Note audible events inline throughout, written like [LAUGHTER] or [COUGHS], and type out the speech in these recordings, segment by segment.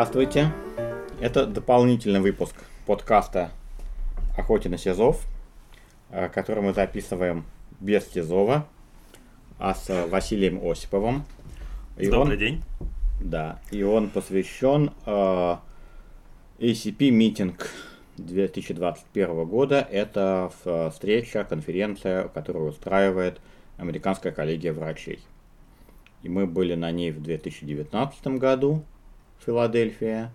Здравствуйте. Это дополнительный выпуск подкаста «Охоте на СИЗОВ», э, который мы записываем без СИЗОВа, а с Василием Осиповым. И Добрый он, день. Да, и он посвящен э, ACP митинг 2021 года. Это встреча, конференция, которую устраивает Американская коллегия врачей. И мы были на ней в 2019 году. Филадельфия.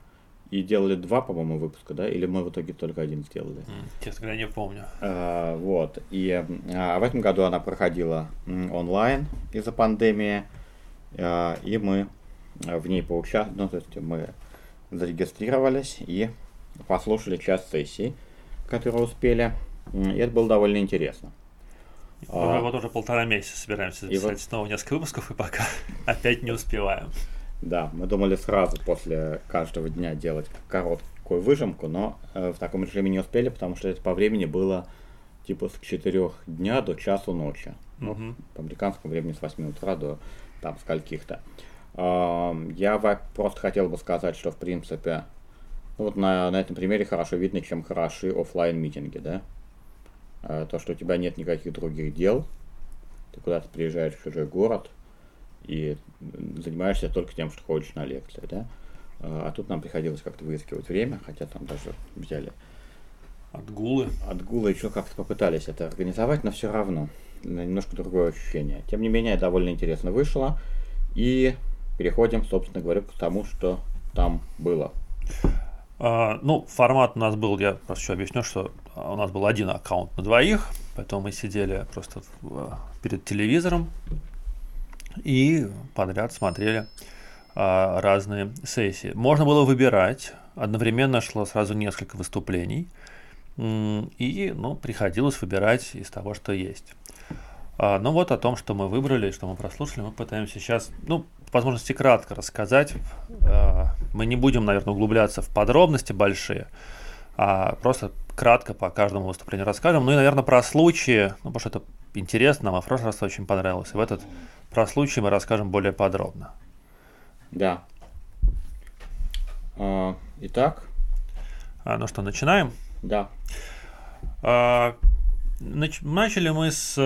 И делали два, по-моему, выпуска, да? Или мы в итоге только один сделали? Честно говоря, не помню. А, вот. И а, в этом году она проходила онлайн из-за пандемии. А, и мы в ней поучаствовали. Ну, то есть мы зарегистрировались и послушали часть сессий, которые успели. И это было довольно интересно. Мы а, вот уже полтора месяца собираемся записать вот... снова несколько выпусков, и пока [LAUGHS] опять не успеваем. Да, мы думали сразу после каждого дня делать короткую выжимку, но э, в таком режиме не успели, потому что это по времени было типа с 4 дня до часу ночи. Ну, угу. по американскому времени с 8 утра до там скольких-то. Э, я просто хотел бы сказать, что в принципе, ну, вот на, на этом примере хорошо видно, чем хороши офлайн митинги, да? Э, то, что у тебя нет никаких других дел, ты куда-то приезжаешь в чужой город, и занимаешься только тем, что ходишь на лекции, да. А тут нам приходилось как-то выискивать время, хотя там даже взяли отгулы. Отгулы еще как-то попытались это организовать, но все равно немножко другое ощущение. Тем не менее, довольно интересно вышло. И переходим, собственно говоря, к тому, что там было. А, ну, формат у нас был, я просто еще объясню, что у нас был один аккаунт на двоих, поэтому мы сидели просто перед телевизором, и подряд смотрели а, разные сессии. Можно было выбирать, одновременно шло сразу несколько выступлений, и ну, приходилось выбирать из того, что есть. А, ну вот о том, что мы выбрали, что мы прослушали, мы пытаемся сейчас, ну, по возможности кратко рассказать. А, мы не будем, наверное, углубляться в подробности большие, а просто кратко по каждому выступлению расскажем. Ну и, наверное, про случаи, ну, потому что это интересно, нам в прошлый раз очень понравилось. И в этот про случай мы расскажем более подробно. Да. А, итак. А, ну что, начинаем? Да. А, нач- начали мы с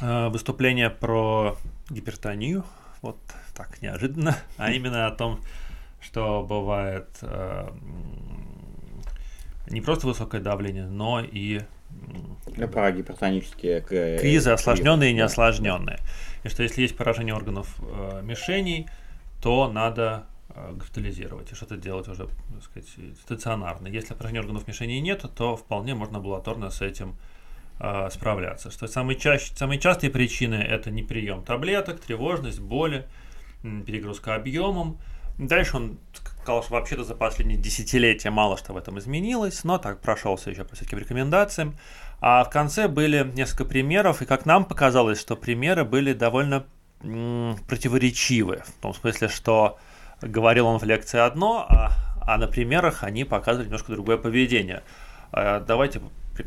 а, выступления про гипертонию. Вот так неожиданно. А именно о том, что бывает а, не просто высокое давление, но и про гипертонические кризы, осложненные и неосложненные. И что если есть поражение органов э, мишеней, то надо э, госпитализировать и что-то делать уже, так сказать, стационарно. Если поражения органов мишеней нет, то вполне можно амбулаторно с этим э, справляться. Что самые, чаще, самые частые причины это неприем таблеток, тревожность, боли, перегрузка объемом. Дальше он сказал, что вообще-то за последние десятилетия мало что в этом изменилось, но так прошелся еще по всяким рекомендациям. А в конце были несколько примеров, и как нам показалось, что примеры были довольно м- противоречивы. В том смысле, что говорил он в лекции одно, а, а на примерах они показывали немножко другое поведение. А, давайте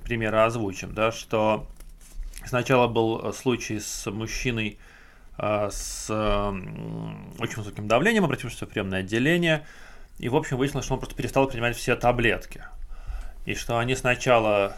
примеры озвучим, да, что сначала был случай с мужчиной а, с очень высоким давлением, обратившись в приемное отделение, и, в общем, выяснилось, что он просто перестал принимать все таблетки. И что они сначала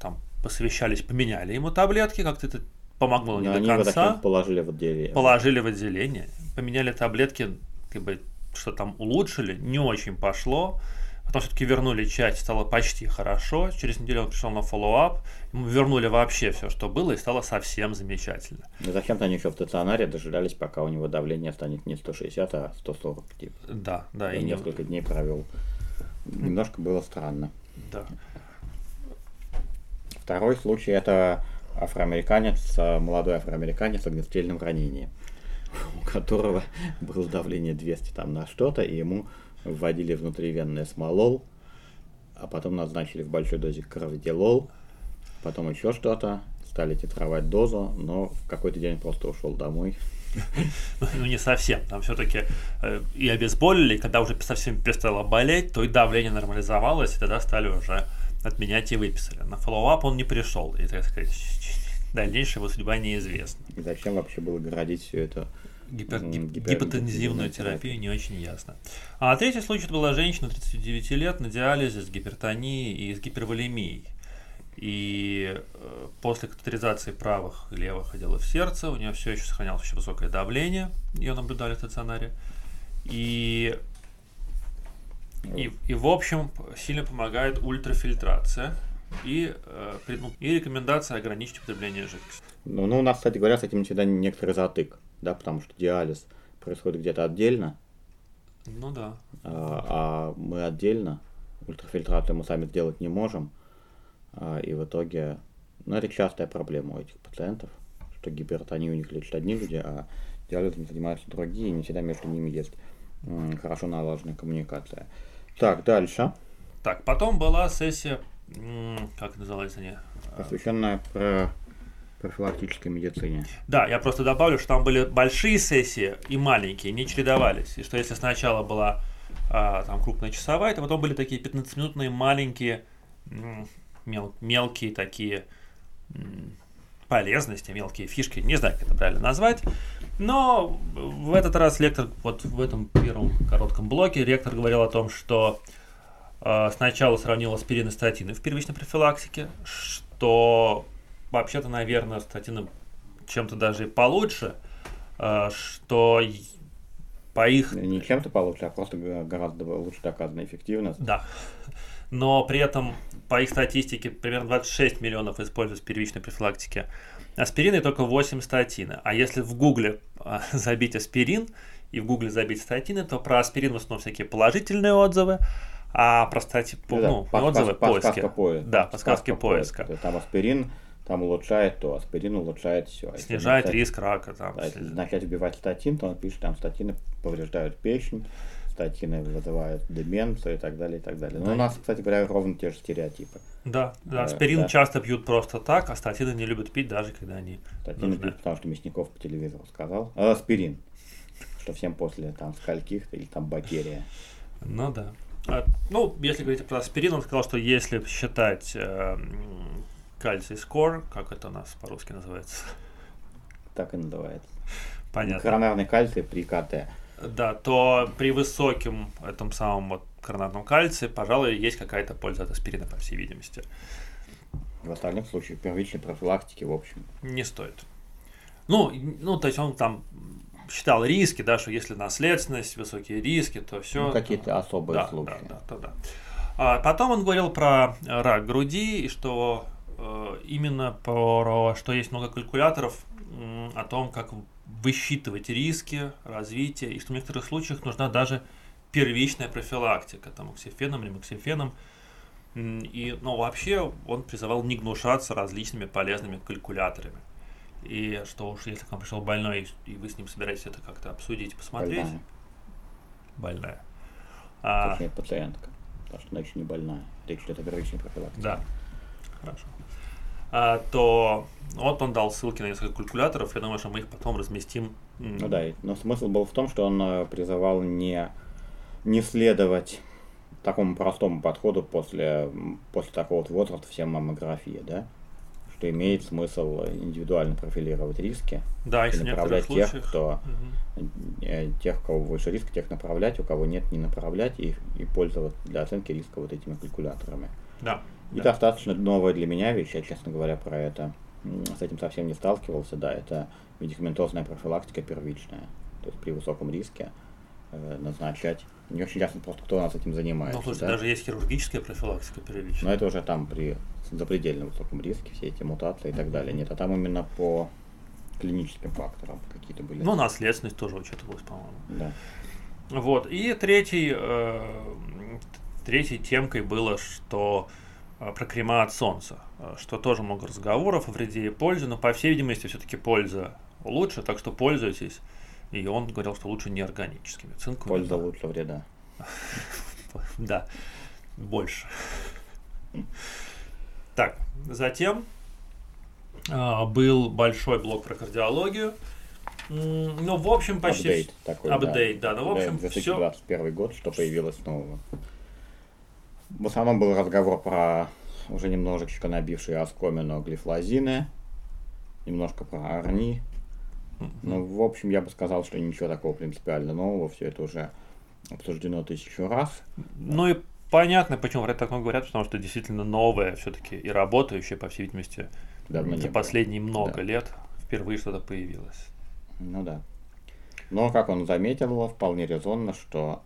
там посовещались, поменяли ему таблетки, как-то это помогло не до конца. Его положили в отделение. Положили в отделение. Поменяли таблетки, как бы что там улучшили, не очень пошло. Потом все-таки вернули часть, стало почти хорошо. Через неделю он пришел на follow-up. Ему вернули вообще все, что было, и стало совсем замечательно. Ну, зачем-то они еще в стационаре дожидались, пока у него давление станет не 160, а 140. Типа. Да, да. И, и несколько не... дней провел. Немножко было странно. Да. Второй случай это афроамериканец, молодой афроамериканец с огнестрельным ранением, у которого было давление 200 там на что-то, и ему вводили внутривенно эсмолол, а потом назначили в большой дозе карведилол, потом еще что-то, стали титровать дозу, но в какой-то день просто ушел домой. [LAUGHS] Ну, не совсем. Там все-таки э, и обезболили, и когда уже совсем перестало болеть, то и давление нормализовалось, и тогда стали уже отменять и выписали. На follow-up он не пришел, и, так сказать, дальнейшая его судьба неизвестна. И зачем вообще было городить все это гипер, гип- гипер- гипотензивную терапию не очень ясно. А третий случай это была женщина 39 лет на диализе с гипертонией и с гиперволемией. И э, после катетеризации правых и левых отделов сердца у нее все еще сохранялось очень высокое давление, ее наблюдали в стационаре. И, и, и в общем сильно помогает ультрафильтрация и, э, ну, и рекомендация ограничить употребление жидкости. Ну, ну, у нас, кстати говоря, с этим всегда некоторый затык, да, потому что диализ происходит где-то отдельно, Ну да. а, а мы отдельно, ультрафильтрацию мы сами сделать не можем, а, и в итоге, ну, это частая проблема у этих пациентов, что гипертонию у них лечат одни люди, а диализом занимаются другие, и не всегда между ними есть хорошо налаженная коммуникация. Так, дальше. Так, потом была сессия, как называется они? Посвященная про профилактической медицине. Да, я просто добавлю, что там были большие сессии и маленькие, не чередовались. И что если сначала была а, там крупная часовая, то потом были такие 15-минутные маленькие, мел- мелкие такие полезности, мелкие фишки, не знаю, как это правильно назвать. Но в этот раз лектор, вот в этом первом коротком блоке, ректор говорил о том, что э, сначала сравнил аспирин и статины в первичной профилактике, что вообще-то, наверное, статины чем-то даже и получше, э, что по их Не чем-то получше, а просто гораздо лучше доказана эффективность. да. Но при этом, по их статистике, примерно 26 миллионов используют в первичной профилактике аспирина и только 8 статины. А если в гугле а, [LAUGHS] забить аспирин и в гугле забить статины, то про аспирин в основном всякие положительные отзывы, а про стати... Ну да, ну, отзывы, пас- поиски. подсказка поиска. Да, подсказки Подсказка поиска. То есть Там аспирин, там улучшает то, аспирин улучшает все. Снижает риск рака. Там, Да, если если- начать убивать статин, то он пишет, там статины повреждают печень, статины вызывают деменцию и так далее, и так далее. Но Да. у нас, кстати говоря, ровно те же стереотипы. Да, да, Э, аспирин да. часто пьют просто так, а статины не любят пить, даже когда они Статины нужны. пишут, потому что Мясников по телевизору сказал. А аспирин, что всем после там скольких-то или там бактерия. Ну да. А, ну, если говорить про аспирин, он сказал, что если считать э, кальций скор, как это у нас по-русски называется, Так и называется. понятно, Коронарный кальций при КТ. да, то при высоком этом самом вот коронарном кальции, пожалуй, есть какая-то польза от аспирина, по всей видимости. В остальных случаях первичной профилактики, в общем, Не стоит. Ну, ну, то есть он там считал риски, да, что если наследственность, высокие риски, то все. ну, какие-то особые да, случаи. Да, да, то да. А потом он говорил про рак груди и что именно про что есть много калькуляторов о том, как высчитывать риски развития, и что в некоторых случаях нужна даже первичная профилактика, там, оксифеном или моксифеном. М, И, ну, вообще он призывал не гнушаться различными полезными калькуляторами. И что уж если к вам пришел больной, и вы с ним собираетесь это как-то обсудить, посмотреть, Больная. больная. А, Точнее, пациентка. Потому что она еще не больная. Речь идет о первичной профилактике. Да. Хорошо. А, то вот он дал ссылки на несколько калькуляторов. Я думаю, что мы их потом разместим. Ну да, но смысл был в том, что он э, призывал не, не следовать такому простому подходу после, после такого вот возраста всем маммографии, да? Что имеет смысл индивидуально профилировать риски Да, и направлять тех, случаях. кто э, тех, у кого выше риск, тех направлять, у кого нет, не направлять и, и пользоваться для оценки риска вот этими калькуляторами. Да. И да. достаточно новая для меня вещь, я, честно говоря, про это с этим совсем не сталкивался, да, это медикаментозная профилактика первичная. То есть при высоком риске э, назначать. Не очень ясно просто, кто у нас этим занимается. Ну, слушай, да. даже есть хирургическая профилактика Но первичная. это уже там при запредельно высоком риске, все эти мутации и так далее. Нет, а там именно по клиническим факторам какие-то были. Ну, наследственность тоже учитывалась, по-моему. да. Вот. И третий, э, третьей темкой было, что э, про крема от солнца, э, что тоже много разговоров о вреде и пользе, но по всей видимости все-таки польза лучше, так что пользуйтесь. И он говорил, что лучше неорганическими. Цинковыми. Польза лучше вреда. [LAUGHS] Да, больше. Так, затем а, был большой блок про кардиологию. Ну, в общем, почти... Апдейт такой, Апдейт, да. Ну, в общем, все... 2021 год, что появилось нового. В основном был разговор про уже немножечко набившие оскомину глифлозины, немножко про арни, Ну, в общем, я бы сказал, что ничего такого принципиально нового, все это уже обсуждено тысячу раз. Ну и понятно, почему про это так много говорят, потому что действительно новое все-таки и работающее, по всей видимости, Давно за было. последние много Да. лет впервые что-то появилось. Ну да. Но, как он заметил, вполне резонно, что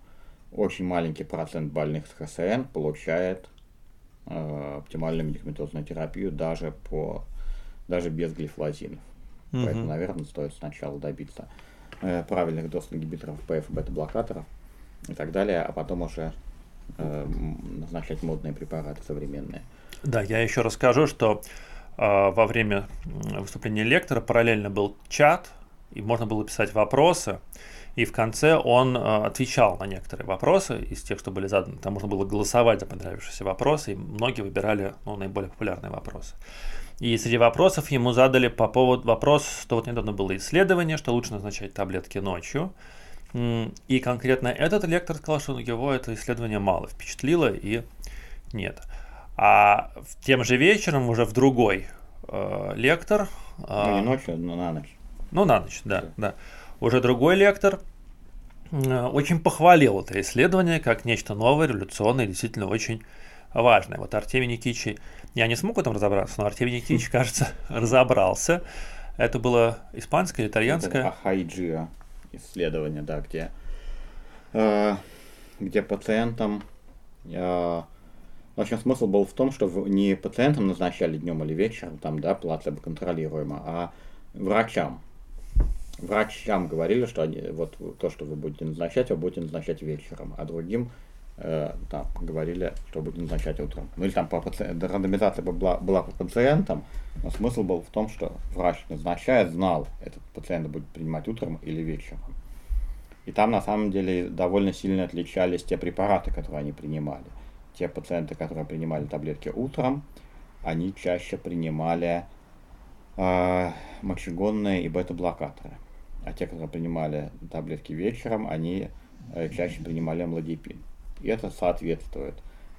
очень маленький процент больных с ХСН получает э, оптимальную медикаментозную терапию даже по даже без глифлозинов. Поэтому, Мгм. наверное, стоит сначала добиться э, правильных доз ингибиторов ПФ и бета-блокаторов и так далее, а потом уже э, назначать модные препараты современные. Да, я еще расскажу, что э, во время выступления лектора параллельно был чат, и можно было писать вопросы, и в конце он э, отвечал на некоторые вопросы из тех, что были заданы. Там можно было голосовать за понравившиеся вопросы, и многие выбирали ну, наиболее популярные вопросы. И среди вопросов ему задали по поводу вопрос, что вот недавно было исследование, что лучше назначать таблетки ночью. И конкретно этот лектор сказал, что его это исследование мало впечатлило и нет. А тем же вечером уже в другой э, лектор, Ну, не э, ночью, но на ночь. ну на ночь, да, Да. да, уже другой лектор э, очень похвалил это исследование как нечто новое, революционное, действительно очень важное. Вот Артемий Никитич, я не смог в этом разобраться, но Артемий Никитич, кажется, [LAUGHS] разобрался. Это было испанское или итальянское? Ахайджиа исследование, да, где, э, где пациентам... э, в общем, смысл был в том, что не пациентам назначали днем или вечером, там, да, плацебо контролируемо, а врачам. Врачам говорили, что они, вот то, что вы будете назначать, вы будете назначать вечером, а другим э, там, говорили, что будете назначать утром. Ну или там по паци- да, рандомизация была, была по пациентам, но смысл был в том, что врач назначает, знал, этот пациент будет принимать утром или вечером. И там на самом деле довольно сильно отличались те препараты, которые они принимали. Те пациенты, которые принимали таблетки утром, они чаще принимали э, мочегонные и бета-блокаторы. А те, которые принимали таблетки вечером, они э, чаще принимали амлодипин. И это соответствует,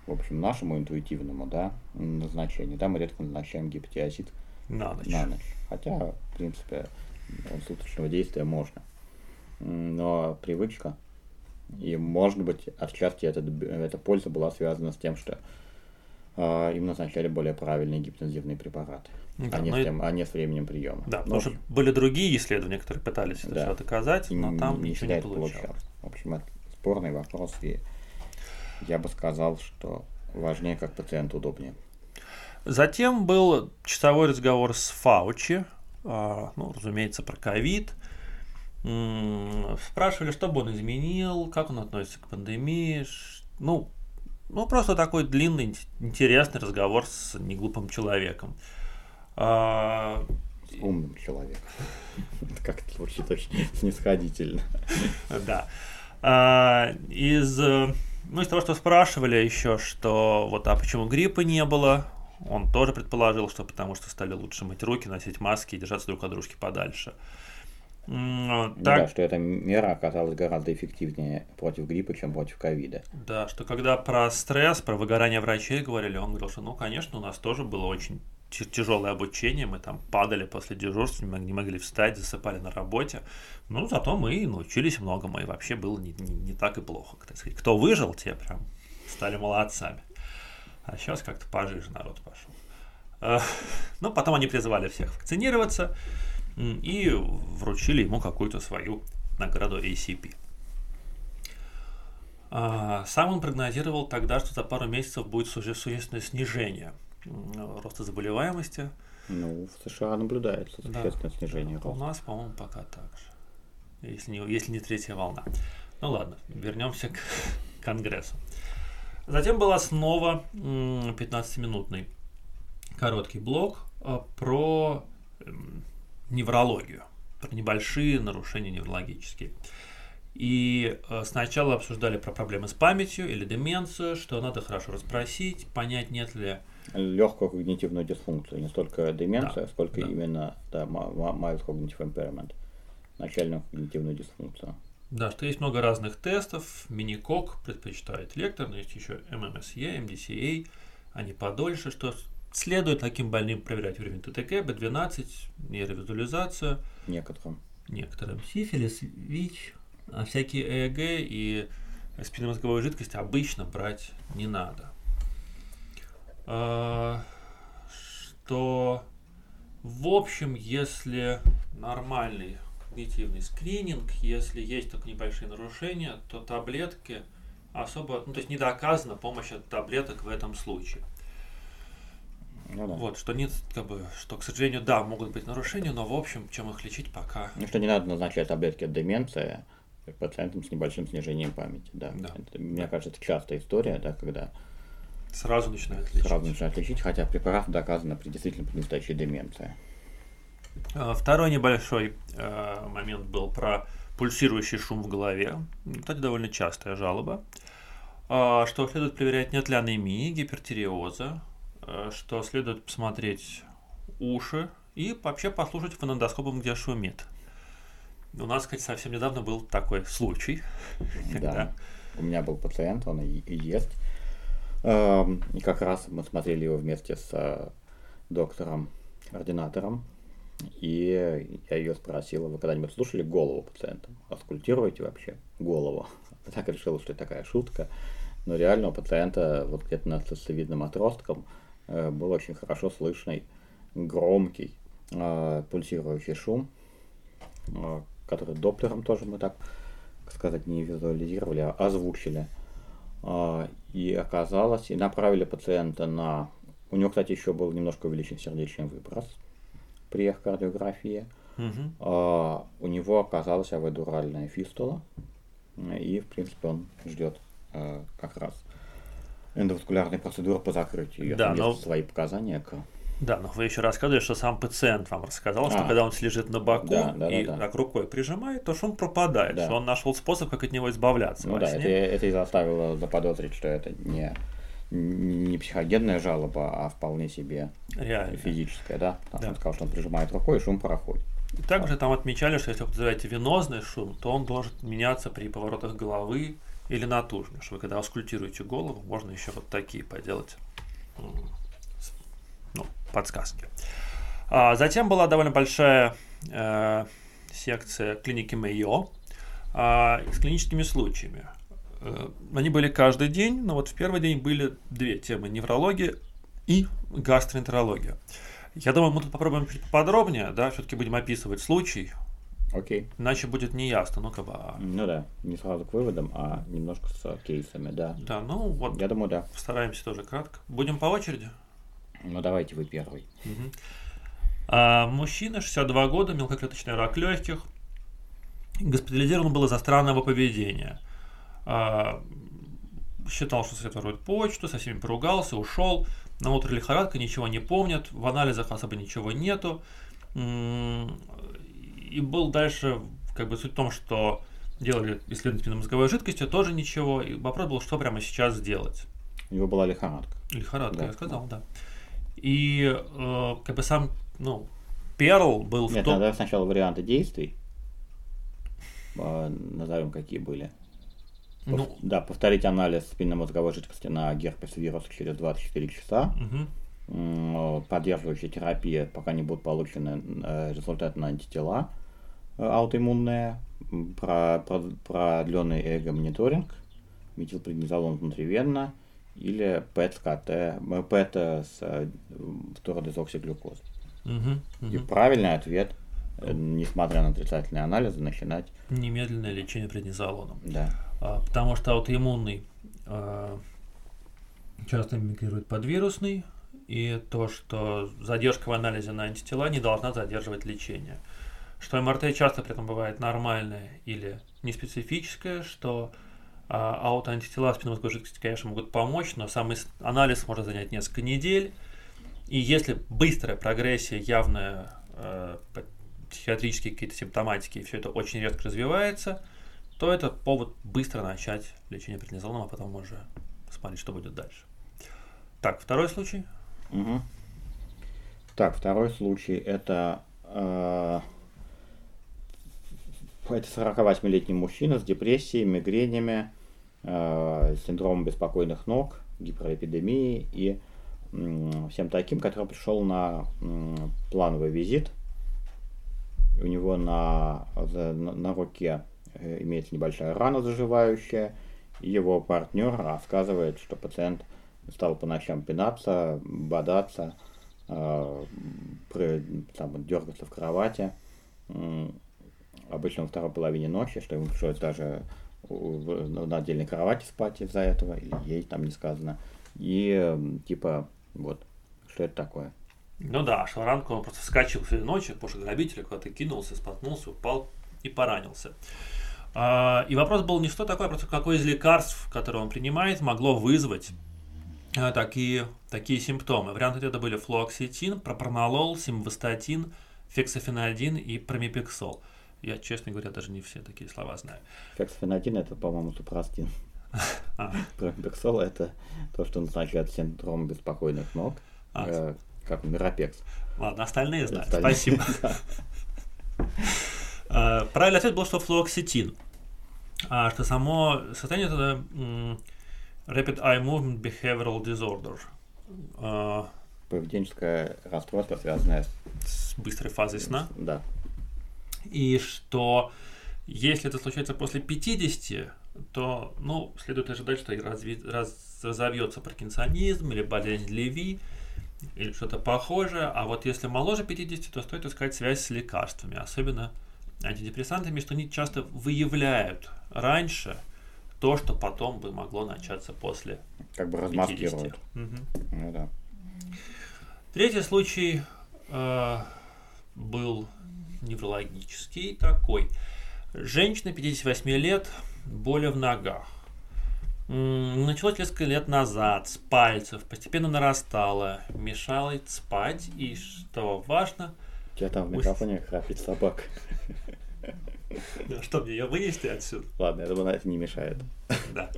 в общем, нашему интуитивному да, назначению. Да, мы редко назначаем гепатиозид На ночь. на ночь. Хотя, в принципе, суточного действия можно. Но привычка. И, может быть, отчасти эта, эта польза была связана с тем, что э, им назначали более правильные гипнозивные препараты, Да, а, не ну с тем- а не с временем приема. Да, Ну, потому что были другие исследования, которые пытались это Да. все доказать, и но там не ничего не это получалось. В общем, это спорный вопрос, и я бы сказал, что важнее, как пациенту удобнее. Затем был часовой разговор с Фаучи, а, ну, разумеется, про ковид. Спрашивали, что бы он изменил, как он относится к пандемии. Ну, ну просто такой длинный, ин- интересный разговор с неглупым человеком. А, С умным человеком. Как это звучит очень снисходительно. Да. А, из, э, ну, из того, что спрашивали еще, что вот а почему гриппа не было, он тоже предположил, что потому что стали лучше мыть руки, носить маски и держаться друг от дружки подальше. Так, да, что эта мера оказалась гораздо эффективнее против гриппа, чем против ковида. Да, что когда про стресс, про выгорание врачей говорили, он говорил, что ну, конечно, у нас тоже было очень тяжелое обучение, мы там падали после дежурств, не мог- не могли встать, засыпали на работе. Ну, зато мы научились многому, и вообще было не, не- не так и плохо, так сказать. Кто выжил, те прям стали молодцами. А сейчас как-то пожиже народ пошел. А, Ну, потом они призывали всех вакцинироваться и вручили ему какую-то свою награду ACP. А, Сам он прогнозировал тогда, что за пару месяцев будет суще- существенное снижение роста заболеваемости. Ну, в США наблюдается Да. существенное снижение У роста. нас, по-моему, пока так же. Если не, если не третья волна. Ну ладно, вернемся к [LAUGHS] Конгрессу. Затем была снова м, 15-минутный короткий блок а, про м, неврологию, про небольшие нарушения неврологические. И э, сначала обсуждали про проблемы с памятью или деменцию, что надо хорошо расспросить, понять, нет ли Легкую когнитивную дисфункцию, не столько деменция, Да, сколько да. именно да, mild cognitive impairment, начальную когнитивную дисфункцию. Да, что есть много разных тестов. Миникок предпочитает лектор, но есть еще MMSE, MDCA. Они подольше, что следует таким больным проверять уровень ТТК, B12, нейровизуализацию. Некоторым. некоторым сифилис, ВИЧ, а всякие ЭЭГ и спинномозговую жидкость обычно брать не надо. Что, в общем, если нормальный когнитивный скрининг, если есть только небольшие нарушения, то таблетки особо, ну то есть не доказана помощь от таблеток в этом случае. Ну, да. Вот, что нет, как бы, что, к сожалению, да, могут быть нарушения, но в общем, чем их лечить пока. Ну, что не надо назначать таблетки от деменции пациентам с небольшим снижением памяти, да. да. Это, мне кажется, это частая история, да, когда сразу начинают лечить. Сразу начинают лечить, хотя препарат доказано при действительно при настоящей деменции. А, второй небольшой э, момент был про пульсирующий шум в голове. Это довольно частая жалоба. Э, что следует проверять, нет ли анемии, гипертиреоза, э, что следует посмотреть уши и вообще послушать фонендоскопом, где шумит. У нас, кстати, совсем недавно был такой случай. [LAUGHS] Да, у меня был пациент, он и есть. Эм, и как раз мы смотрели его вместе с э, доктором-ординатором и я ее спросила, вы когда-нибудь слушали голову пациента? Аскультируете вообще голову? [LAUGHS] Так решила, что это такая шутка. Но реально у пациента вот где-то над сосцевидным отростком э, был очень хорошо слышный, громкий, э, пульсирующий шум, который доплером тоже мы так, сказать, не визуализировали, а озвучили. Э, и оказалось, и направили пациента на... У него, кстати, еще был немножко увеличен сердечный выброс – при эхокардиографии. Угу. А, у него оказалась авидуральная фистула, и, в принципе, он ждет а, как раз эндоваскулярной процедуры по закрытию. Я да, но... свои показания к да, но вы еще рассказывали, что сам пациент вам рассказал, а, что когда он лежит на боку да, да, и да, да. так рукой прижимает, то шум пропадает, да. что он нашел способ, как от него избавляться. Ну да, это, это и заставило заподозрить, что это не не психогенная жалоба, а вполне себе Реально. физическая, да? Потому да. что он сказал, что он прижимает рукой, и шум проходит. И также там отмечали, что если вы называете венозный шум, то он должен меняться при поворотах головы или натужно, что вы когда аскультируете голову, можно еще вот такие поделать подсказки. А затем была довольно большая э, секция клиники Мэйо э, с клиническими случаями. Э, они были каждый день, но вот в первый день были две темы – неврология и гастроэнтерология. Я думаю, мы тут попробуем чуть подробнее, да, все-таки будем описывать случай. Окей. Иначе будет неясно, ну как бы. Ну да, не сразу к выводам, а немножко с кейсами, да. Да, ну вот. Я думаю, да. Постараемся тоже кратко. Будем по очереди. Ну давайте вы первый. Угу. А, мужчина, 62 года, мелкоклеточный рак легких. Госпитализирован был из-за странного поведения. А, считал, что сосед ворует почту, со всеми поругался, ушел. На утро лихорадка, ничего не помнит, в анализах особо ничего нету. И был дальше, как бы суть в том, что делали исследование мозговой жидкостью, тоже ничего. И вопрос был, что прямо сейчас сделать. У него была лихорадка. Лихорадка, да. я сказал, да. И э, как бы сам, ну, Перл был Нет, в том... надо сначала варианты действий. Э, назовем, какие были. Ну, да, повторить анализ спинномозговой жидкости на герпес вирус через 24 часа. Угу. Поддерживающая терапия, пока не будут получены э, результаты на антитела э, аутоиммунные, про, про, продленный эго-мониторинг, метилпреднизолон внутривенно или ПЭТ-КТ, ПЭТ с фтородезоксиглюкозой. Угу, угу. И правильный ответ – Э, несмотря на отрицательные анализы, начинать... Немедленное лечение преднизолоном. Да. А, потому что аутоиммунный а, часто мигрирует под вирусный, и то, что задержка в анализе на антитела не должна задерживать лечение. Что МРТ часто при этом бывает нормальное или неспецифическое, что а, аутоантитела спинномозговой жидкости, конечно, могут помочь, но сам анализ может занять несколько недель. И если быстрая прогрессия, явная э, психиатрические какие-то симптоматики, и все это очень резко развивается, то это повод быстро начать лечение преднизолоном, а потом уже посмотреть, что будет дальше. Так, второй случай. Угу. Так, второй случай это, э, это 48-летний мужчина с депрессией, мигренями, синдромом беспокойных ног, гиперэпидемией и э, всем таким, который пришел на э, плановый визит. У него на, на, на руке э, имеется небольшая рана заживающая, его партнер рассказывает, что пациент стал по ночам пинаться, бодаться, э, там, дергаться в кровати, обычно во второй половине ночи, что ему пришлось даже на отдельной кровати спать из-за этого, или ей там не сказано. И типа, вот, что это такое. Ну да, Шалранко он просто вскочил среди ночи, потому что грабитель куда-то кинулся, споткнулся, упал и поранился. А, и вопрос был не что такое, а просто какое из лекарств, которые он принимает, могло вызвать а, такие, такие симптомы. Варианты ответа были флуоксетин, пропронолол, симвастатин, фексофенадин и промипексол. Я, честно говоря, даже не все такие слова знаю. Фексофенадин это, по-моему, супрастин. [LAUGHS] А. Промипексол это то, что назначает синдром беспокойных ног. А. Э, как Мирапекс. Ладно, остальные знают. Спасибо. [LAUGHS] А, [LAUGHS] правильный ответ был, что флуоксетин. А что само состояние это Rapid Eye Movement Behavioral Disorder. А, Поведенческое расстройство, связанное с быстрой фазой сна. Да. И что если это случается после 50, то, ну, следует ожидать, что разви, раз, разовьется паркинсонизм или болезнь Леви, или что-то похожее. А вот если моложе 50, то стоит искать связь с лекарствами, особенно антидепрессантами, что они часто выявляют раньше то, что потом бы могло начаться после Как бы размаскируют. Угу. Ну, да. Третий случай э, был неврологический такой. Женщина 58 лет, боли в ногах. Началось несколько лет назад, с пальцев, постепенно нарастало, мешало спать, и что важно... Тебя там в микрофоне храпит собак. Что, мне ее вынести отсюда? Ладно, я думаю, это не мешает. Да.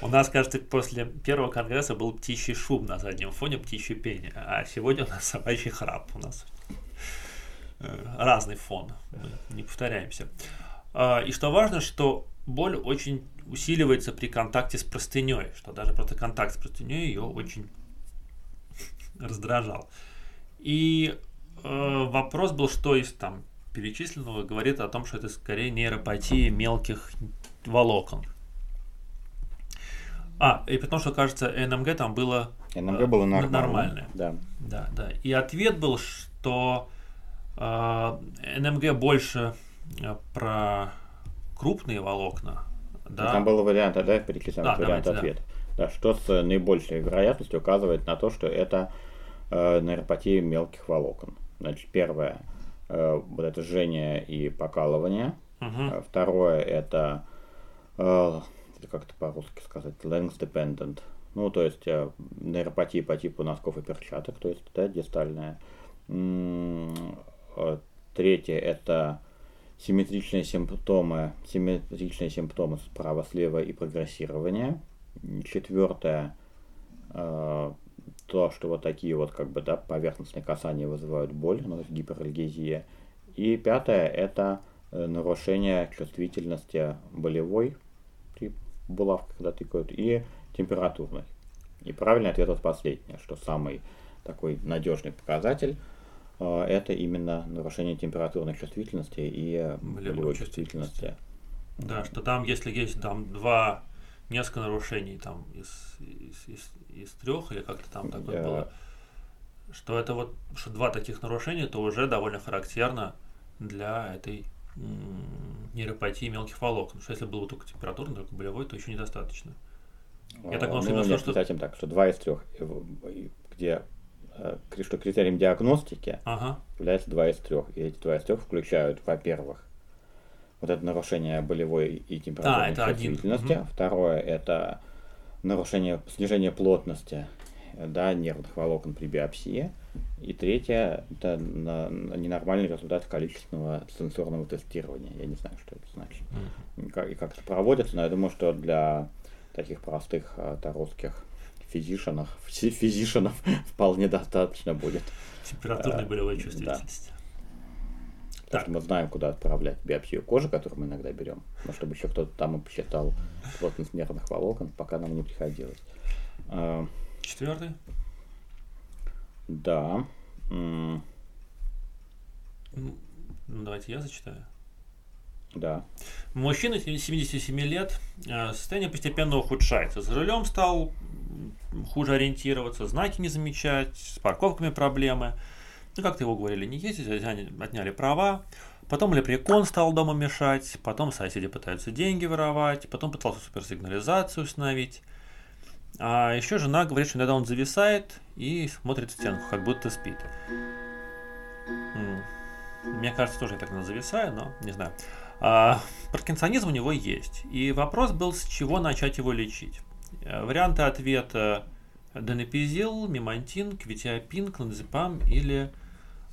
У нас, кажется, после первого конгресса был птичий шум на заднем фоне, птичье пение, а сегодня у нас собачий храп. У нас разный фон, мы не повторяемся. А, и что важно, что боль очень усиливается при контакте с простыней, что даже просто контакт с простыней ее очень [LAUGHS] раздражал. И э, вопрос был, что из там перечисленного говорит о том, что это скорее нейропатия мелких волокон. А, и потому что, кажется, НМГ там было, НМГ было нормально, нормальное. Да. Да, да. И ответ был, что э, НМГ больше э, про крупные волокна. Да. Там был вариант, да, перечислен да, вариант ответа. Да. да, что с наибольшей вероятностью указывает на то, что это э, нейропатия мелких волокон. Значит, первое, э, вот это жжение и покалывание. Угу. Второе, это, э, как это по-русски сказать, length dependent. Ну, то есть э, нейропатия по типу носков и перчаток, то есть, да, дистальная. М-м, третье, это симметричные симптомы, симметричные симптомы справа-слева и прогрессирование. Четвертое, э, то, что вот такие вот как бы да, поверхностные касания вызывают боль, ну, то есть гиперальгезия. И пятое, это э, нарушение чувствительности болевой при булавке, когда тыкают, и температурной. И правильный ответ вот последний, что самый такой надежный показатель – это именно нарушение температурной чувствительности и болевой чувствительности. Да, что там, если есть там два, несколько нарушений там из, из, из, из трех, или как-то там такое yeah. было, что это вот, что два таких нарушения, то уже довольно характерно для этой нейропатии мелких волокон. Что если было только температурный, только болевой, то еще недостаточно. Я так понял, ну, что, что... так, что два из трех, где Э, что критерием диагностики ага. является два из трех. И эти два из трех включают, во-первых, вот это нарушение болевой и температурной а, чувствительности. Угу. Второе это нарушение, снижение плотности да, нервных волокон при биопсии. И третье это на, на ненормальный результат количественного сенсорного тестирования. Я не знаю, что это значит. Угу. И, как, и как это проводится, но я думаю, что для таких простых а, русских физишенов, физишенов [LAUGHS] вполне достаточно будет. Температурная болевая чувствительность. Да. Потому что мы знаем, куда отправлять биопсию кожи, которую мы иногда берем. Но чтобы еще кто-то там и посчитал плотность нервных волокон, пока нам не приходилось. А, Четвертый? Да. Ну, давайте я зачитаю. Да. Мужчина 77 лет, э, состояние постепенно ухудшается. За рулем стал хуже ориентироваться, знаки не замечать, с парковками проблемы. Ну, как-то его говорили, не ездить, отняли права. Потом лепрекон стал дома мешать, потом соседи пытаются деньги воровать, потом пытался суперсигнализацию установить. А еще жена говорит, что иногда он зависает и смотрит в стенку, как будто спит. Мне кажется, тоже я так зависаю, но не знаю. А, паркинсонизм у него есть. И вопрос был, с чего начать его лечить. Э, варианты ответа Денепизил, Мемантин, Квитиапин, Клоназепам или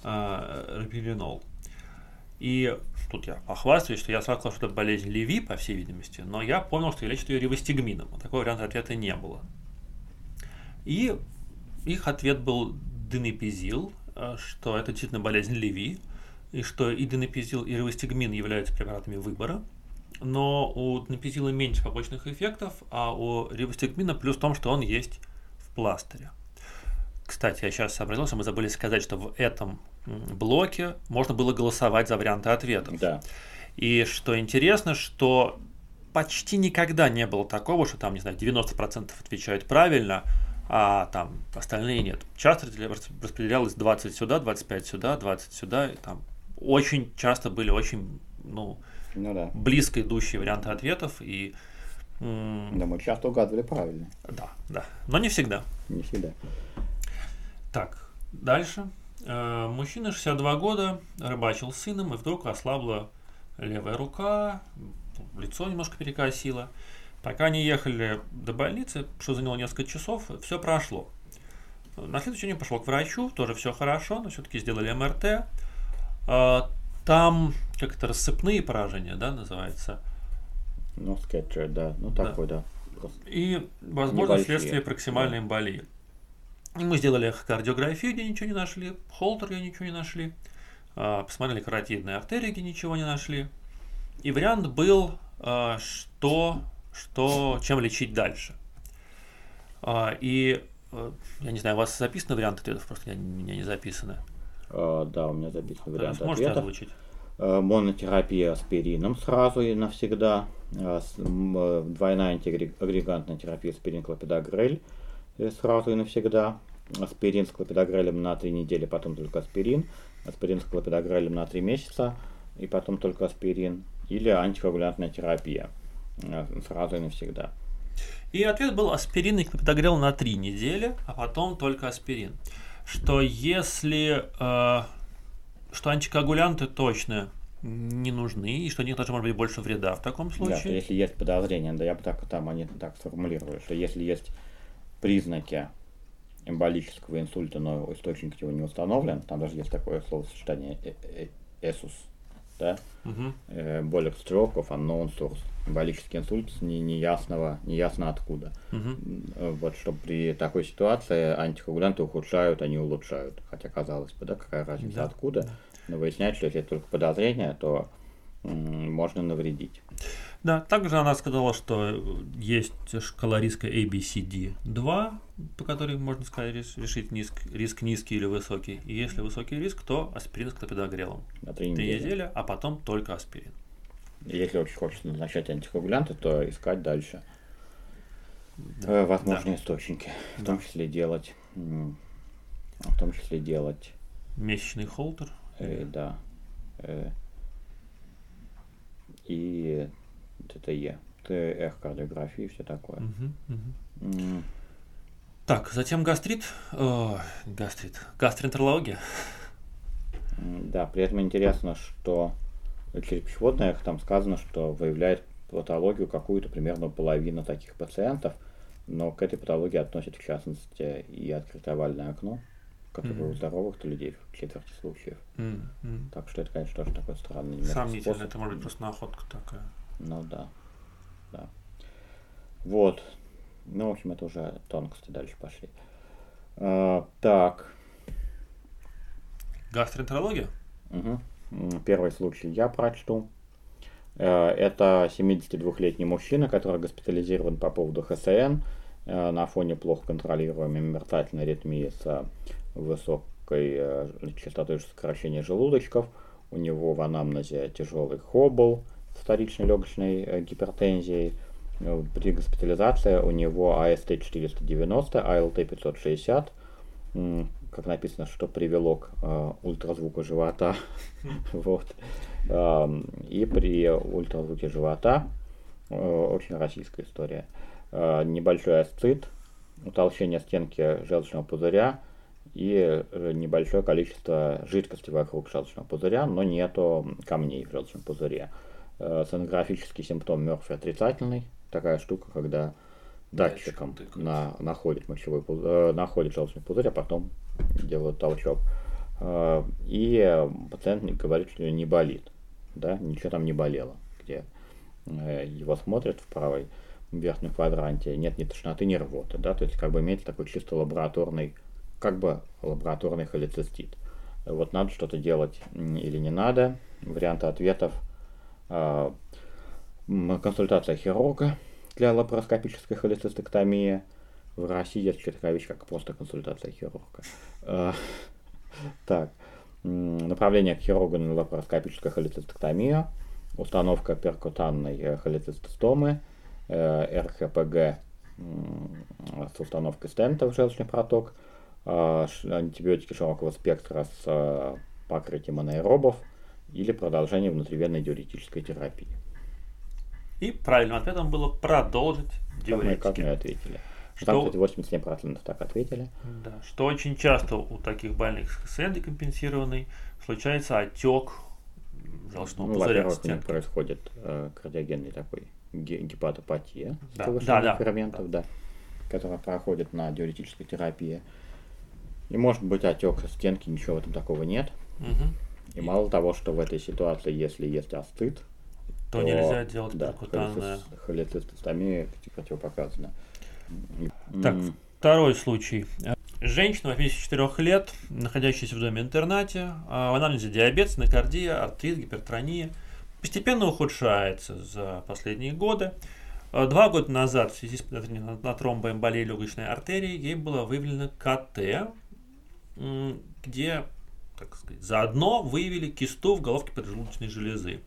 э, Рапилинол. И тут я похвастаюсь, что я сразу сказал, что это болезнь Леви, по всей видимости, но я понял, что я лечу ее ревостигмином. Такого варианта ответа не было. И их ответ был Денепизил, э, что это действительно болезнь Леви, и что и денепизил, и ревостигмин являются препаратами выбора, но у денепизила меньше побочных эффектов, а у ревостигмина плюс в том, что он есть в пластыре. Кстати, я сейчас сообразил, что мы забыли сказать, что в этом блоке можно было голосовать за варианты ответов. Да. И что интересно, что почти никогда не было такого, что там, не знаю, 90% отвечают правильно, а там остальные нет. Часто распределялось 20 сюда, 25 сюда, 20 сюда, и там очень часто были очень ну, ну да. близко идущие варианты ответов. И, да, мы часто угадывали правильно. Да, да. Но не всегда. Не всегда. Так, дальше. Э, мужчина 62 года, рыбачил с сыном, и вдруг ослабла левая рука, лицо немножко перекосило. Пока они ехали до больницы, что заняло несколько часов, все прошло. На следующий день пошел к врачу, тоже все хорошо, но все-таки сделали МРТ. А, там как-то рассыпные поражения, да, называется. Ну, скетчер, да. Ну, такой, да. да. И, возможно, Небольшие. следствие проксимальной эмболии. И мы сделали кардиографию, где ничего не нашли, холтер, где ничего не нашли, а, посмотрели каротидные артерии, где ничего не нашли. И вариант был, а, что, что, чем лечить дальше. И э, я не знаю, у вас записаны варианты ответов, просто у меня не записаны. А, да, у меня записан вариант Можете ответа. озвучить? А, монотерапия аспирином сразу и навсегда. А, двойная антиагрегантная терапия аспирин клопидогрель э, сразу и навсегда. Аспирин с клопидогрелем на 3 недели, потом только аспирин. Аспирин с клопидогрелем на 3 месяца, и потом только аспирин. Или антикоагулянтная терапия сразу и навсегда. И ответ был аспирин и клопидогрел на 3 недели, а потом только аспирин что если э, что антикоагулянты точно не нужны, и что у них даже может быть больше вреда в таком случае. Да, если есть подозрение, да, я бы так там они так сформулировали, что если есть признаки эмболического инсульта, но источник его не установлен, там даже есть такое словосочетание «эсус», да, угу. э, более строков, unknown source, эмболический инсульт не, неясного, неясно откуда. Угу. Вот что при такой ситуации антикоагулянты ухудшают, они улучшают. Хотя казалось бы, да, какая разница да. откуда. Да. Но выясняется, что если это только подозрение, то можно навредить. Да, также она сказала, что есть шкала риска ABCD2, по которой можно сказать решить риск, риск низкий или высокий. И если высокий риск, то аспирин с клопидогрелом. На три недели. недели, а потом только аспирин. Если очень хочется назначать антикоагулянты, то искать дальше да. Э, возможные да. источники. В да. том числе делать в том числе делать месячный холтер. Э, да. Э, и ТТЕ, эхокардиографии и все такое. Угу, угу. Mm. Так, затем гастрит, о, гастрит, гастроэнтерология. Да, при этом интересно, что через пищеводное эхо там сказано, что выявляет патологию какую-то примерно половину таких пациентов, но к этой патологии относят в частности и открытое овальное окно, которое mm-hmm. у здоровых-то людей в четверти случаев. Mm-hmm. Так что это, конечно, тоже такой странный Сомнительно, способ. это может быть просто находка такая. Ну да, да. Вот. Ну, в общем, это уже тонкости дальше пошли. А, так. Гастроэнтерология? Угу. Первый случай я прочту. Э, это 72-летний мужчина, который госпитализирован по поводу ХСН э, на фоне плохо контролируемой мерцательной аритмии с высокой э, частотой сокращения желудочков – у него в анамнезе тяжелый хобл с вторичной легочной гипертензией. При госпитализации у него АСТ 490, АЛТ 560, м, как написано, что привело к э, ультразвуку живота. [LAUGHS] вот. Ам, И при ультразвуке живота, э, очень российская история, э, небольшой асцит, утолщение стенки желчного пузыря и э, небольшое количество жидкости вокруг желчного пузыря, но нету камней в желчном пузыре. Э, Сонографический симптом Мерфи отрицательный. Такая штука, когда датчиком на, находит мочевой пузырь, э, находит желчный пузырь, а потом делают толчок. Э, И э, пациент говорит, что не болит. Да, ничего там не болело. Где э, его смотрят в правой верхнем квадранте, нет ни тошноты, ни рвоты, да, то есть как бы имеется такой чисто лабораторный, как бы лабораторный холецистит. Вот надо что-то делать или не надо. Варианты ответов. м, Консультация хирурга для лапароскопической холецистектомии. В России есть такая вещь, как просто консультация хирурга. А, Так, направление к хирургу на лапароскопическую холецистектомию, установка перкутанной э, холецистостомы, э, РХПГ с установкой стента в желчный проток, а, антибиотики широкого спектра с э, покрытием анаэробов или продолжение внутривенной диуретической терапии. И правильным ответом было продолжить Как мы, как диуретики. мы ответили. Что- Там, кстати, 87% так ответили. Да, что очень часто у таких больных с эндокомпенсированной случается отек желчного Ну, пузыря во-первых, у них происходит э, кардиогенный такой ге- гепатопатия с Да, повышением да, да. ферментов, да, которая проходит на диуретической терапии. И может быть отек стенки, ничего в этом такого нет. Мгм. И мало того, что в этой ситуации, если есть астыд, То нельзя делать да, перкутанное. холецис- холецистостомия противопоказана. Так, второй случай. Женщина 84 лет, находящаяся в доме-интернате, а, в анализе диабет, стенокардия, артрит, гипертония, постепенно ухудшается за последние годы. А, Два года назад в связи с подозрением на, тромбоэмболии легочной артерии ей было выявлено КТ, где, так сказать, заодно выявили кисту в головке поджелудочной железы.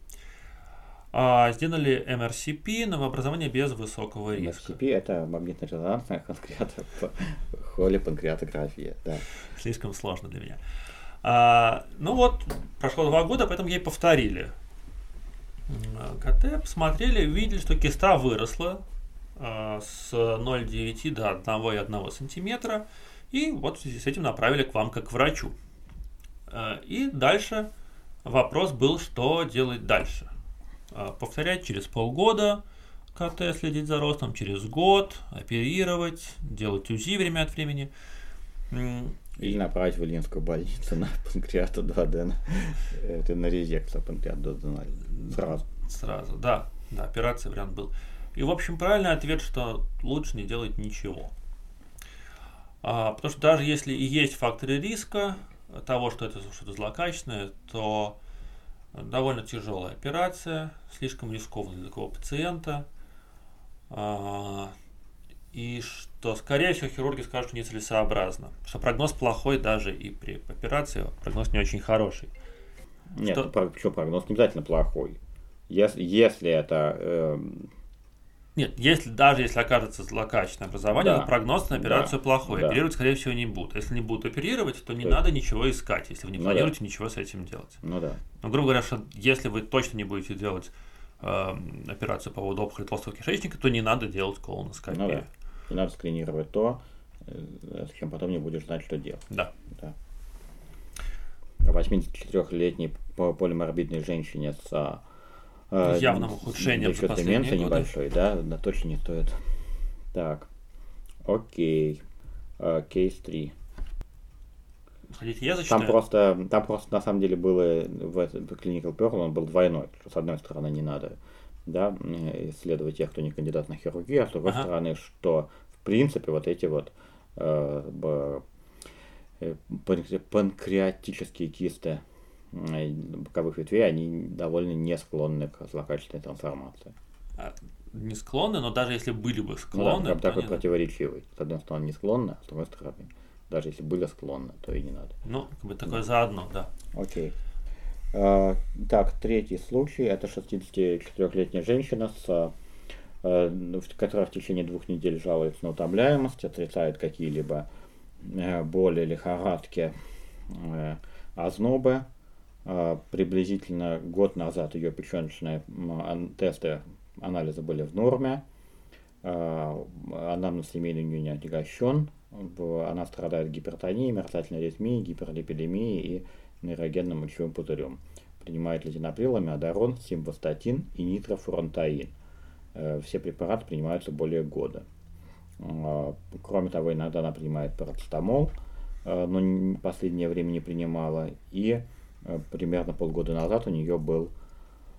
А, сделали МРСП, новообразование без высокого риска. МСКП это магнитно-резонансная панкреато- холипанкреатография, да. Слишком сложно для меня. А, ну вот, прошло два года, поэтому ей повторили КТ, посмотрели, увидели, что киста выросла а, с 0,9 до 1,1 сантиметра, и вот в связи с этим направили к вам как к врачу. А, и дальше вопрос был, что делать дальше. А, повторять через полгода КТ, следить за ростом, через год, оперировать, делать УЗИ время от времени. Или направить в Ильинскую больницу на панкреату 2D. Это на резекцию панкреата 2D. Сразу. Сразу, да, да, операция вариант был. И, в общем, правильный ответ, что лучше не делать ничего. А, потому что даже если и есть факторы риска того, что это что-то злокачественное, то довольно тяжелая операция, слишком рискованная для такого пациента. А, и что, скорее всего, хирурги скажут, что нецелесообразно. Что прогноз плохой даже и при операции, прогноз не очень хороший. Нет, Что- ну, прогноз не обязательно плохой. Если, если это эм, Нет, если даже если окажется злокачественное образование, Да. то прогноз на операцию Да. плохой. Да. Оперировать, скорее всего, не будут. Если не будут оперировать, то не То- надо ничего искать, если вы не Ну да. планируете ничего с этим делать. ну да. Но, грубо говоря, что если вы точно не будете делать эм, операцию по поводу опухоли толстого кишечника, то не надо делать колоноскопию. Ну да. Не надо скринировать то, э, с чем потом не будешь знать, что делать. Да. Да. 84-летней по- полиморбидной женщине с э, Явным с- ухудшением да за последние годы. небольшой, да, да, точно не стоит. Так, окей, Э, кейс 3. Хотите, я Там зачитаю? просто, там просто на самом деле было в в Clinical Pearl, он был двойной. С одной стороны, не надо да, исследовать тех, кто не кандидат на хирургию, а с другой Ага. стороны, что в принципе вот эти вот э, э, панкре- панкреатические кисты боковых ветвей, они довольно не склонны к злокачественной трансформации. А, Не склонны, но даже если были бы Ну да, склонны, прям то такой не- противоречивый. С одной стороны, не склонны, а с другой стороны, даже если были склонны, то и не надо. ну, как бы такое заодно, да. Окей. А, так, третий случай. Это 64-летняя женщина, с, э, которая в течение двух недель жалуется на утомляемость, отрицает какие-либо э, боли, лихорадки, э, ознобы. А, приблизительно год назад ее печеночные тесты, анализы были в норме. Анамнез семейный у нее не отягощен. Она страдает гипертонией, мерцательной аритмией, гиперлипидемией и нейрогенным мочевым пузырем. Принимает лизинаприл, амиодарон, симвастатин и нитрофурантаин. Э, все препараты принимаются более года. А, кроме того, иногда она принимает парацетамол, э, но в последнее время не принимала. И примерно полгода назад у нее был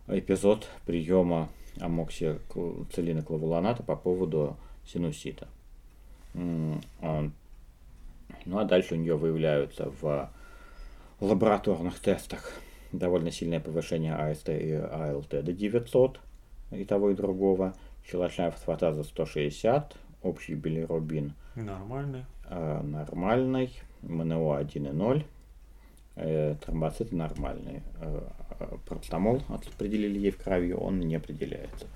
эпизод приема амоксициллина клавулоната по поводу синусита. А, ну а дальше у нее выявляются в лабораторных тестах довольно сильное повышение АСТ и АЛТ до 900 и того и другого. Щелочная фосфатаза 160, общий билирубин нормальный, э, нормальный, МНО 1,0, э, тромбоциты нормальные. Э, Процетамол определили ей в крови, он не определяется.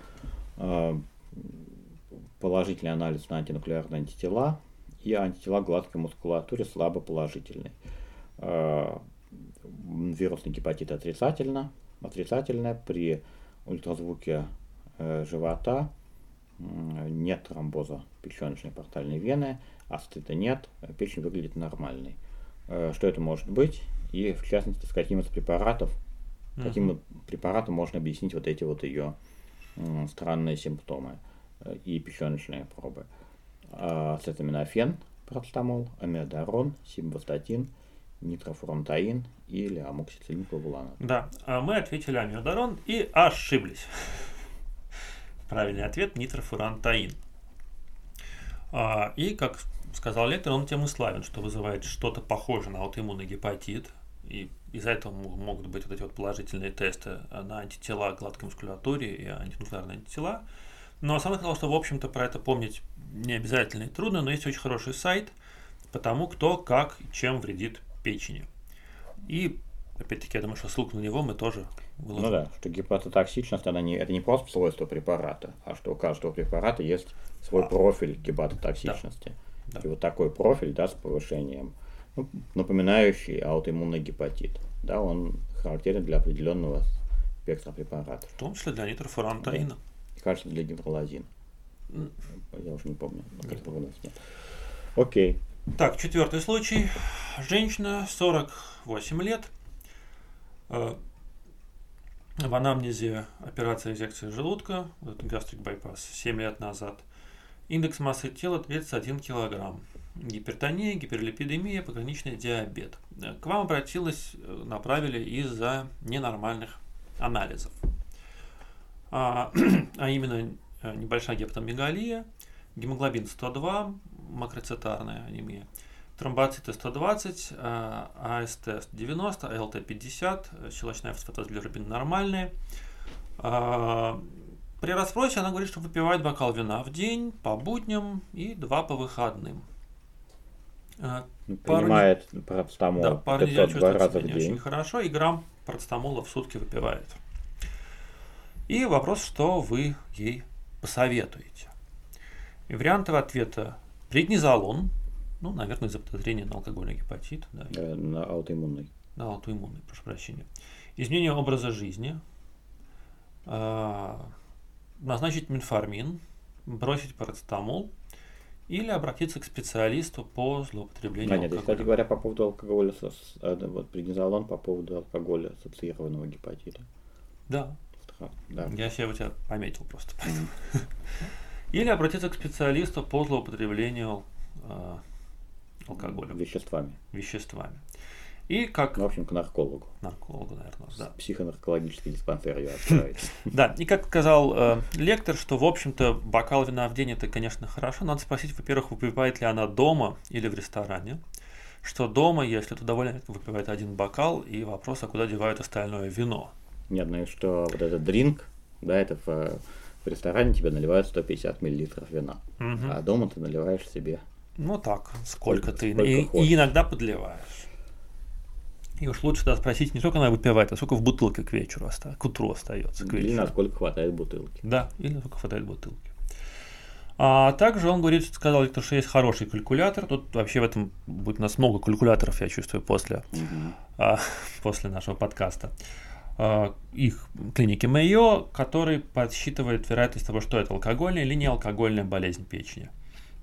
Э, положительный анализ на антинуклеарные антитела и антитела гладкой мускулатуре слабо положительный. Э, вирусный гепатит отрицательно, отрицательное при ультразвуке э, живота нет тромбоза печеночной портальной вены, астыта нет, печень выглядит нормальной. Э, что это может быть? И в частности, с каким из препаратов, uh-huh. каким препаратом можно объяснить вот эти вот ее странные симптомы э, и печеночные пробы. Э, ацетаминофен, процетамол, амиодарон, симвастатин – нитрофурантаин или амоксициллин клавуланат. Да, а мы ответили амиодарон и ошиблись. [LAUGHS] Правильный ответ нитрофурантаин. А, и, как сказал лектор, он тем и славен, что вызывает что-то похожее на аутоиммунный гепатит. И из-за этого могут быть вот эти вот положительные тесты на антитела к гладкой мускулатуре и антинуклеарные антитела. Но самое главное, что, в общем-то, про это помнить не обязательно и трудно, но есть очень хороший сайт по тому, кто, как, чем вредит печени. И, опять-таки, я думаю, что ссылку на него мы тоже выложим. Ну да, что гепатотоксичность, она не, это не просто свойство препарата, а что у каждого препарата есть свой а. профиль гепатотоксичности. Да. И вот такой профиль, да, с повышением, ну, напоминающий аутоиммунный гепатит, да, он характерен для определенного спектра препаратов. В том числе для нитрофурантаина. Да. кажется, для гидролазина. Mm. Я уже не помню, нет. Окей. Так, четвертый случай. Женщина, 48 лет. Э, в анамнезе операция инъекции желудка, гастрик байпас, 7 лет назад. Индекс массы тела 31 килограмм. Гипертония, гиперлипидемия, пограничный диабет. Э, к вам обратилась, э, направили из-за ненормальных анализов. А, [CLEARS THROAT] а именно небольшая гептомегалия, гемоглобин 102, макроцитарная анемия. Тромбоциты 120, АСТ 90, ЛТ 50, щелочная фосфатозглирубин нормальные. А, при расспросе она говорит, что выпивает бокал вина в день, по будням и два по выходным. А, Принимает парацетамол да, пару недель два раза в день. Очень хорошо, и грамм парацетамола в сутки выпивает. И вопрос, что вы ей посоветуете. И варианты ответа преднизолон, ну, наверное, из-за подозрения на алкогольный гепатит. Да, э, на аутоиммунный. На аутоиммунный, прошу прощения. Изменение образа жизни, э, назначить менформин, бросить парацетамол или обратиться к специалисту по злоупотреблению да, нет, алкоголя. Кстати говоря, по поводу алкоголя, э, вот преднизолон по поводу алкоголя ассоциированного гепатита. Да. да. Я себе у тебя пометил просто. Mm. [LAUGHS] Или обратиться к специалисту по злоупотреблению э, алкоголем. Веществами. Веществами. И как... Ну, в общем, к наркологу. Наркологу, наверное, да. Психонаркологический диспансер ее открывает. [LAUGHS] Да, и как сказал э, лектор, что, в общем-то, бокал вина в день это, конечно, хорошо. Надо спросить, во-первых, выпивает ли она дома или в ресторане. Что дома, если это довольно выпивает один бокал, и вопрос, а куда девают остальное вино. Нет, ну и что вот этот дринк, да, это в в ресторане тебе наливают 150 миллилитров вина, а дома ты наливаешь себе. Ну так, сколько, сколько ты. Сколько и, и иногда подливаешь. И уж лучше тогда спросить не сколько она выпивает, а сколько в бутылке к вечеру остается, к утру остается. К Или вечеру. насколько хватает бутылки. Да, или насколько хватает бутылки. А также он говорит, сказал, Виктор, что есть хороший калькулятор. Тут вообще в этом будет у нас много калькуляторов, я чувствую, после, а, [LAUGHS] после нашего подкаста. А, их клиники Мэйо, который подсчитывает вероятность того, что это алкогольная или неалкогольная болезнь печени.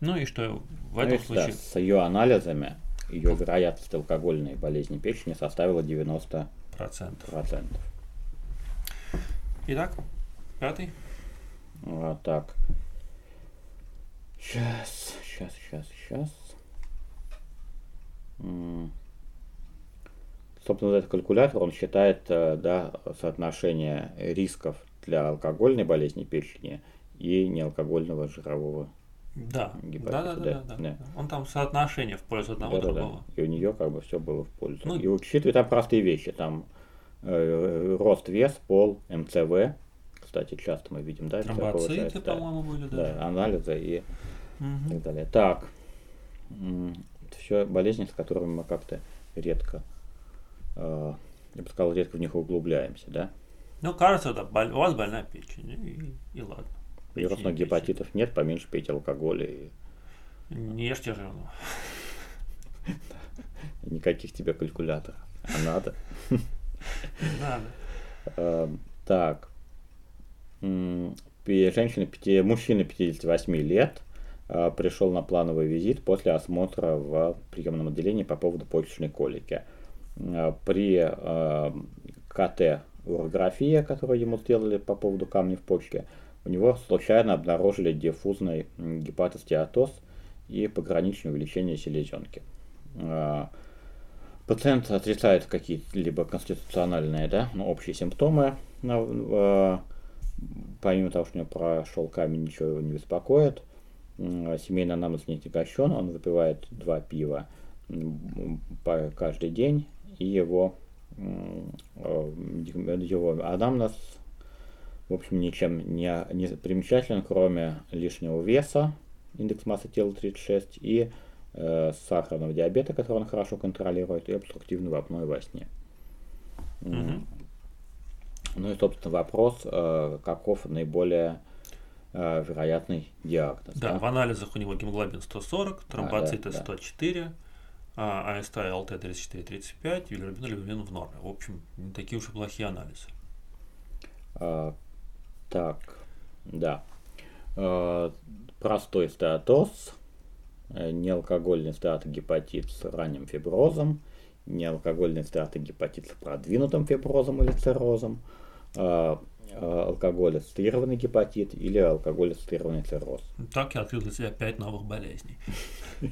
Ну и что в Ну, этом да, случае... с ее анализами ее вероятность алкогольной болезни печени составила 90%. Процентов. Итак, пятый. А, так. Сейчас, сейчас, сейчас, сейчас. М. Собственно, вот этот калькулятор, он считает э, да, соотношение рисков для алкогольной болезни печени и неалкогольного жирового. Да, да, да, да, да, да, да. да. Он там соотношение в пользу одного Да-да-да. другого. И у нее как бы все было в пользу. Ну, и учитывая там простые вещи, там э, рост, вес, пол, МЦВ. Кстати, часто мы видим, да, Тромбоциты, да. по-моему, были Да, даже. анализы и Мгм. так далее. Так, все болезни, с которыми мы как-то редко, э, я бы сказал, редко в них углубляемся, да? Ну, кажется, да, у вас больная печень, и, и ладно. Вирусных гепатитов нет, поменьше пейте алкоголя и Не ешьте жирного. [LAUGHS] никаких тебе калькуляторов. А надо. Надо. [LAUGHS] Э, Так. Женщина, мужчина 58 лет э, пришел на плановый визит после осмотра в приемном отделении по поводу почечной колики. Э, При э, КТ урография, которую ему сделали по поводу камня в почке, у него случайно обнаружили диффузный гепатостеатоз и пограничное увеличение селезенки. Э, Пациент отрицает какие-либо конституциональные, да, ну, общие симптомы. э, помимо того, что у него прошел камень, ничего его не беспокоит. Семейный анамнез не отягощен, он выпивает два пива каждый день, и его, э, его анамнез, в общем, ничем не, не примечателен, кроме лишнего веса, индекс массы тела 36, и э, сахарного диабета, который он хорошо контролирует, и обструктивного апноэ во сне. Мгм. Ну и, собственно, вопрос, э, каков наиболее э, вероятный диагноз. Да, в анализах у него гемоглобин 140, тромбоциты да. 104, а АСТ и ЛТ 34-35, билирубин, в норме. В общем, не такие уж и плохие анализы. Так, да. Э, простой стеатоз, э, неалкогольный стеатогепатит с ранним фиброзом, неалкогольный стеатогепатит с продвинутым фиброзом или циррозом, э, э, алкоголь-ассоциированный гепатит или алкоголь-ассоциированный цирроз. Так я открыл для себя 5 новых болезней. [LAUGHS]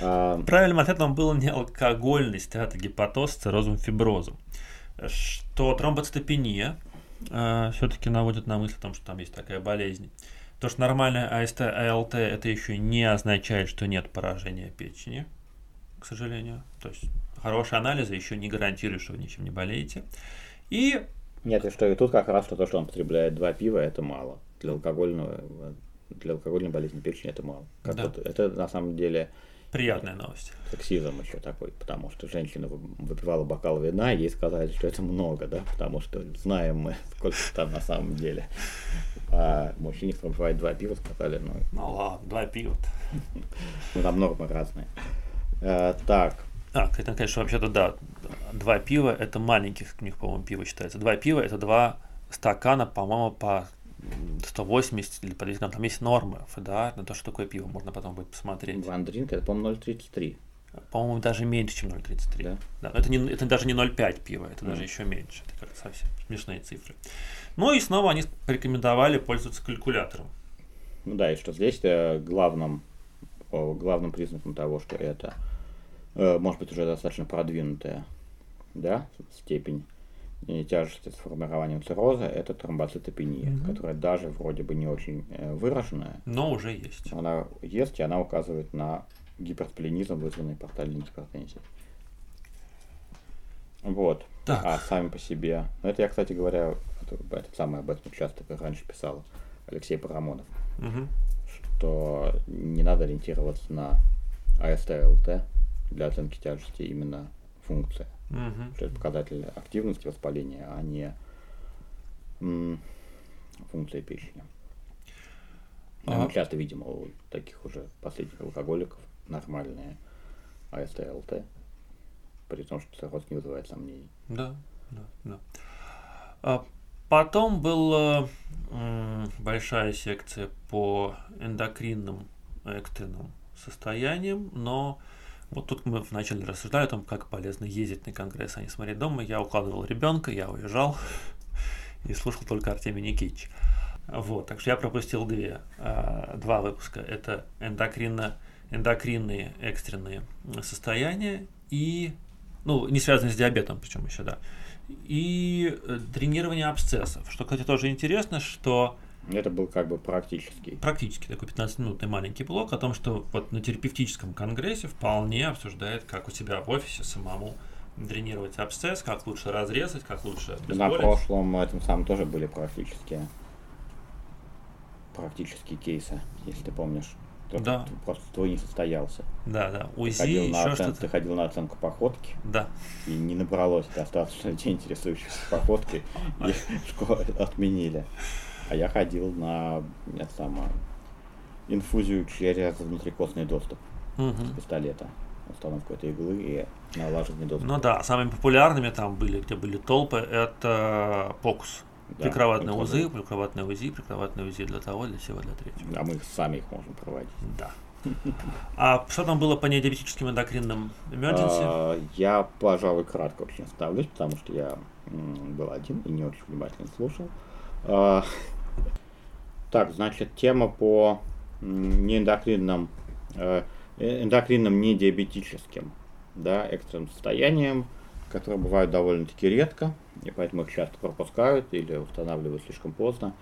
А, Правильным ответом был не алкогольный стеатогепатоз с циррозом фиброзом. Что тромбоцитопения все-таки наводит на мысль о том, что там есть такая болезнь. То, что нормальная АСТ, АЛТ, это еще не означает, что нет поражения печени, к сожалению. То есть хорошие анализы еще не гарантируют, что вы ничем не болеете. И Нет, и что и тут как раз то, что он потребляет два пива, это мало. Для алкогольного для алкогольной болезни печени это мало. Как Да. вот это на самом деле приятная новость. сексизм еще такой, потому что женщина вы- выпивала бокал вина, и ей сказали, что это много, да, потому что знаем мы, [LAUGHS] сколько там на самом деле. А мужчине, кто выпивает два пива, сказали, ну, Ну ладно, два пива. ну там нормы разные. Э, так, А, кстати, конечно, вообще-то да, два пива это маленьких у них, по-моему, пиво считается. Два пива это два стакана, по-моему, по 180 или по 200 грамм. Там есть нормы ФДА на то, что такое пиво. Можно потом будет посмотреть. Ван Дринк, это, по-моему, 0,33. По-моему, даже меньше, чем 0,33. Да? Да, это, не, это даже не 0,5 пива, это даже Мгм. еще меньше. Это как совсем смешные цифры. Ну и снова они порекомендовали пользоваться калькулятором. Ну да, и что здесь э, главным, главным признаком того, что это э, может быть уже достаточно продвинутая да, степень и тяжести с формированием цирроза, это тромбоцитопения, Мгм. которая даже вроде бы не очень э, выраженная. Но уже есть. Она есть, и она указывает на гиперсплинизм, вызванный портальной гипертензией. Вот. Так. А сами по себе. Ну, это я, кстати говоря, это, этот самый об этом часто как раньше писал Алексей Парамонов Мгм. что не надо ориентироваться на АСТ ЛТ для оценки тяжести именно функция. Мгм. Что это показатель активности воспаления, а не функция печени. А- Мы часто видим у таких уже последних алкоголиков нормальные АСТ, ЛТ, при том, что цирроз не вызывает сомнений. Да, да, да. А потом была м, большая секция по эндокринным экстренным состояниям, но вот тут мы вначале рассуждали о том, как полезно ездить на конгресс, а не смотреть дома. Я укладывал ребенка, я уезжал [LAUGHS] и слушал только Артемия Никитич. Вот, так что я пропустил две, а, два выпуска. Это эндокринно, эндокринные экстренные состояния и, ну, не связанные с диабетом, причем еще, да. И э, тренирование абсцессов. Что, кстати, тоже интересно, что Это был как бы практический. практически такой 15-минутный маленький блок о том, что вот на терапевтическом конгрессе вполне обсуждает, как у себя в офисе самому тренировать абсцесс, как лучше разрезать, как лучше На обезболить. прошлом этом самом тоже были практические практические кейсы, если ты помнишь. Только Да. ты просто твой не состоялся. Да, да, Ты УЗИ, ходил, на оцен- ты ходил на оценку походки, Да, и не набралось достаточно [LAUGHS] людей, интересующихся походкой, [LAUGHS] и школу отменили. А я ходил на это самое, инфузию через внутрикостный доступ с пистолета. Установку этой иглы и налаживание доступа. Ну да, самыми популярными там были, где были толпы, это покус. Да, Прикроватные УЗИ, прикроватные УЗИ, прикроватные УЗИ для того, для всего, для третьего. А мы сами их можем проводить. Да. А что там было по недиабетическим эндокринным emergency? А, Я, пожалуй, кратко очень остановлюсь, потому что я был один и не очень внимательно слушал. Так, значит, тема по неэндокринным, э, э, эндокринным недиабетическим да, экстренным состояниям, которые бывают довольно-таки редко, и поэтому их часто пропускают или устанавливают слишком поздно,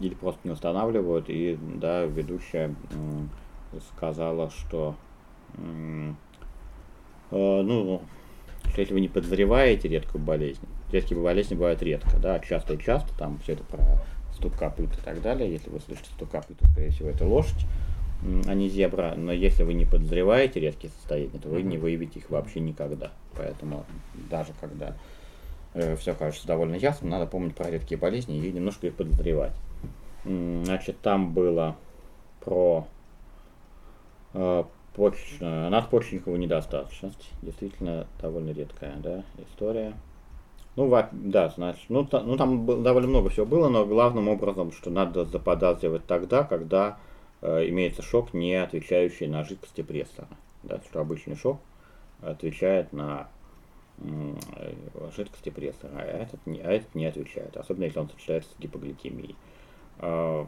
или просто не устанавливают. И да, ведущая сказала, что Э, ну, что если вы не подозреваете редкую болезнь, редкие болезни бывают редко, да, часто и часто, там все это про стук копыт и так далее, если вы слышите стук копыт, то, скорее всего, это лошадь, а не зебра, но если вы не подозреваете редкие состояния, то вы не выявите их вообще никогда, поэтому даже когда все кажется довольно ясно, надо помнить про редкие болезни и немножко их подозревать. Значит, там было про э, почечную, надпочечниковую недостаточность. Действительно довольно редкая да, история. Ну, да, значит, ну, та- ну там довольно много всего было, но главным образом, что надо заподозривать тогда, когда э, имеется шок, не отвечающий на жидкости прессора. Да, что обычный шок отвечает на э, жидкости прессора, а этот, не, а этот не отвечает, особенно если он сочетается с гипогликемией. А,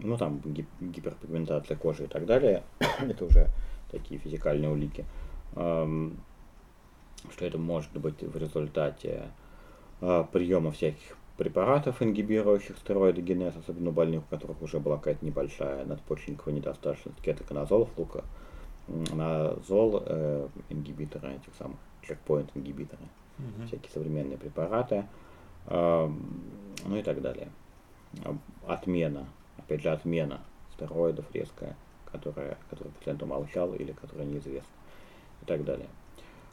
ну, там гип- гиперпигментация кожи и так далее, [COUGHS] это уже такие физикальные улики, Ам, что это может быть в результате приема всяких препаратов, ингибирующих стероидогенез, особенно у больных, у которых уже была какая-то небольшая надпочечниковая недостаточность кетоконазола, флука, назол, э, ингибиторы этих самых чекпоинт ингибиторы, Мгм. всякие современные препараты, ам, ну и так далее. Отмена, опять же, отмена стероидов резкая, которая, которую пациент умолчал или которая неизвестна и так далее.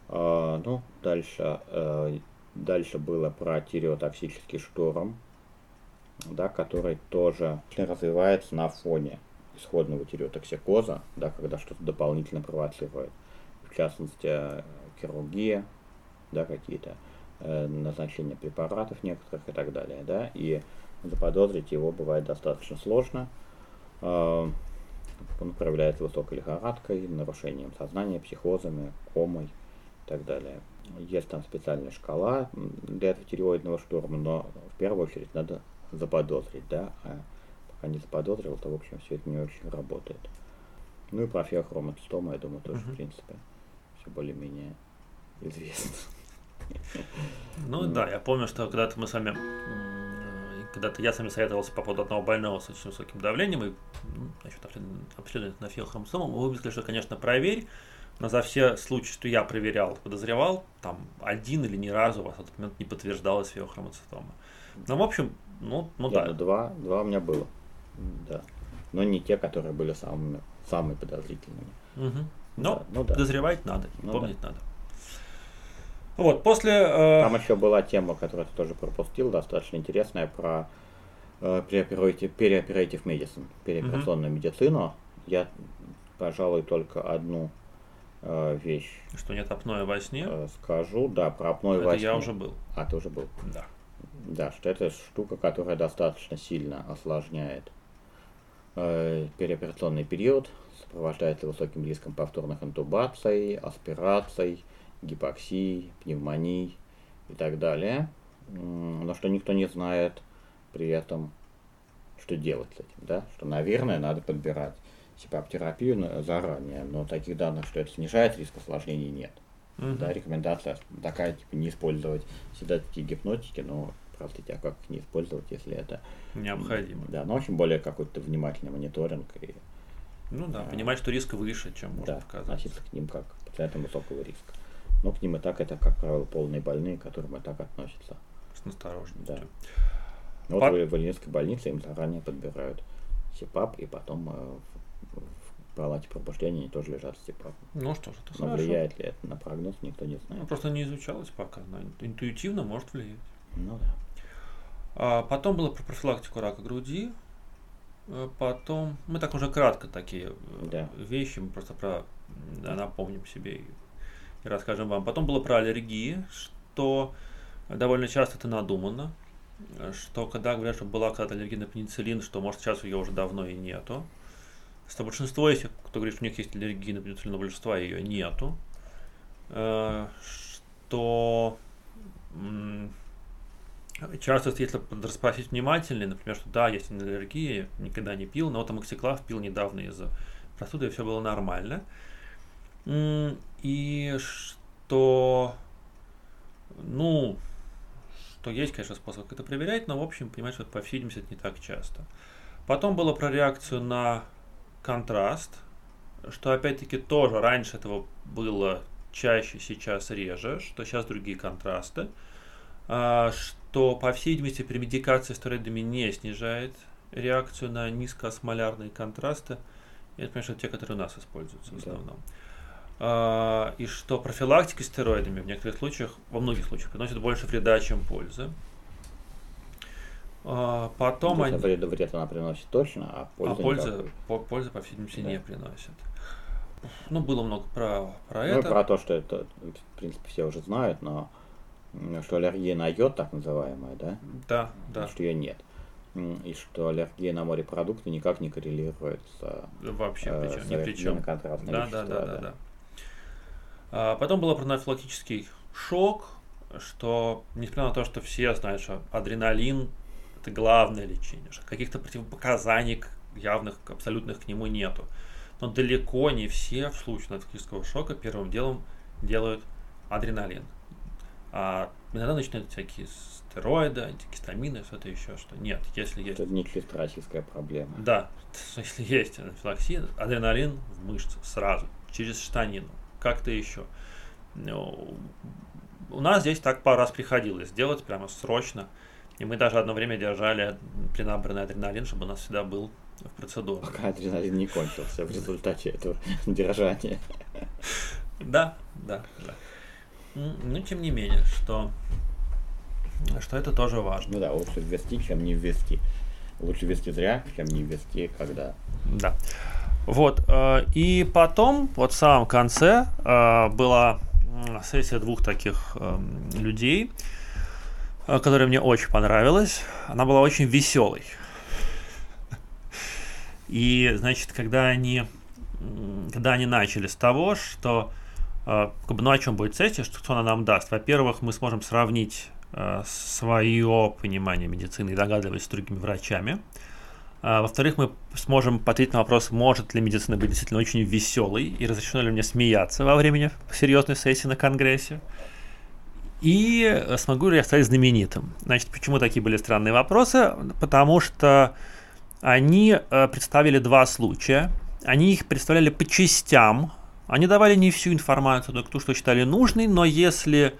А, ну, дальше, э, дальше было про тиреотоксический шторм, да, который тоже развивается на фоне исходного тиреотоксикоза, да, когда что-то дополнительно провоцирует. В частности, хирургия, да, какие-то э, назначения препаратов некоторых и так далее, да, и заподозрить его бывает достаточно сложно. Э, Он проявляется высокой лихорадкой, нарушением сознания, психозами, комой и так далее. Есть там специальная шкала для этого тиреоидного шторма, но в первую очередь надо заподозрить, да, а пока не заподозрил, то, в общем, все это не очень работает. Ну и про феохроматостома, я думаю, тоже, Мгм. в принципе, все более-менее известно. [LAUGHS] Ну да, я помню, что когда-то мы с вами, м, когда-то я с вами советовался по поводу одного больного с очень высоким давлением и насчет обследования на феохромосому, вы сказали, что, конечно, проверь, но за все случаи, что я проверял, подозревал, там один или ни разу у вас в этот момент не подтверждалась феохромоцитома. Ну, в общем, ну, ну Не, да. ну, два, два у меня было, да. Но не те, которые были самыми, самыми подозрительными. Мгм. Но Да, ну да. дозревать надо, Ну помнить надо. Вот, после... э, Там еще была тема, которую ты тоже пропустил, достаточно интересная, про э, переоператив, переоператив medicine, переоперационную медицину. Я, пожалуй, только одну вещь Что нет апноэ во сне, э, скажу. Да, про апноэ это во я сне. уже был. А, ты уже был. Да. Да, что это штука, которая достаточно сильно осложняет э, переоперационный период, сопровождается высоким риском повторных интубаций, аспираций, гипоксий, пневмоний и так далее. Но что никто не знает при этом, что делать с этим, да? Что, наверное, надо подбирать СИПАП-терапию на- заранее, но таких данных, что это снижает риск осложнений, нет. Мгм. Да, рекомендация такая, типа, не использовать седатики и гипнотики, но, простите, а как их не использовать, если это... Необходимо. Да, но очень более какой-то внимательный мониторинг и Ну да, А. понимать, что риск выше, чем может да, показаться. относиться к ним как к пациентам высокого риска. Но к ним и так это, как правило, полные больные, к которым и так относятся. С настороженностью. Да. Но Пар- вот в Ильинской больнице им заранее подбирают СИПАП, и потом э, палате пробуждения они тоже лежат с СИПАПом. Ну что ж, это Но хорошо. влияет ли это на прогноз, никто не Ну, знает. просто не изучалось пока, но интуитивно может влиять. Ну да. А потом было про профилактику рака груди. Э, Потом, мы так уже кратко такие э, Да. вещи, мы просто про да, напомним себе и, и расскажем вам. Потом было про аллергии, что довольно часто это надумано, э, что когда говорят, что была когда-то аллергия на пенициллин, что может сейчас ее уже давно и нету. Что большинство, если кто говорит, что у них есть аллергия на пенициллин, большинства ее нету. Э, Что Часто, если расспросить внимательнее, например, что да, есть аллергия, никогда не пил, но вот амоксиклав пил недавно из-за простуды, и все было нормально. И что, ну, что есть, конечно, способ это проверять, но, в общем, понимаешь, что, по всей видимости, это не так часто. Потом было про реакцию на контраст, что, опять-таки, тоже раньше этого было чаще, сейчас реже, что сейчас другие контрасты. А, что, по всей видимости, при медикации стероидами не снижает реакцию на низкоосмолярные контрасты. Это, конечно, те, которые у нас используются в Да. основном. А, и что профилактика стероидами в некоторых случаях, во многих случаях, приносит больше вреда, чем пользы. А, потом Ну, они... вред, вред она приносит точно, а А пользы пользы, никакой. по, пользы, по всей видимости, Да. не приносит. Ну, было много про, про Ну, это. про то, что это, в принципе, все уже знают, но что аллергия на йод, так называемая, да, Да, да. что ее нет. И что аллергия на морепродукты никак не коррелирует с Вообще, э, причем, с ни при чем. Да, да, да, веществами, да, да. А, потом был пронафилактический шок, что, несмотря на то, что все знают, что адреналин – это главное лечение, что каких-то противопоказаний явных, абсолютных к нему нету. Но далеко не все в случае анафилактического шока первым делом делают адреналин. А иногда начинают всякие стероиды, антигистамины, что-то еще, что нет, если есть Это не российская проблема. да, [LAUGHS] если есть анафилаксия, адреналин в мышцы сразу, через штанину, как-то еще. Ну, у нас здесь так пару раз приходилось сделать прямо срочно. И мы даже одно время держали пленабрный адреналин, чтобы у нас всегда был в процедуре. Пока адреналин не кончился в результате этого держания. Да, да, да. Но тем не менее, что, что это тоже важно. Ну да, лучше ввести, чем не ввести. Лучше ввести зря, чем не ввести, когда. Да. Вот. э, И потом, вот в самом конце, э, была сессия двух таких эм, людей, которая мне очень понравилась. Она была очень веселой. И, значит, когда они, когда они начали с того, что, э, как ну, о чем будет сессия, что, что она нам даст. Во-первых, мы сможем сравнить э, свое понимание медицины и догадливость с другими врачами. Во-вторых, мы сможем ответить на вопрос, может ли медицина быть действительно очень веселой и разрешено ли мне смеяться во время серьезной сессии на Конгрессе. И э, смогу ли я стать знаменитым? Значит, почему такие были странные вопросы? Потому что они э, представили два случая. Они их представляли по частям. Они давали не всю информацию, но ту, что считали нужной, но если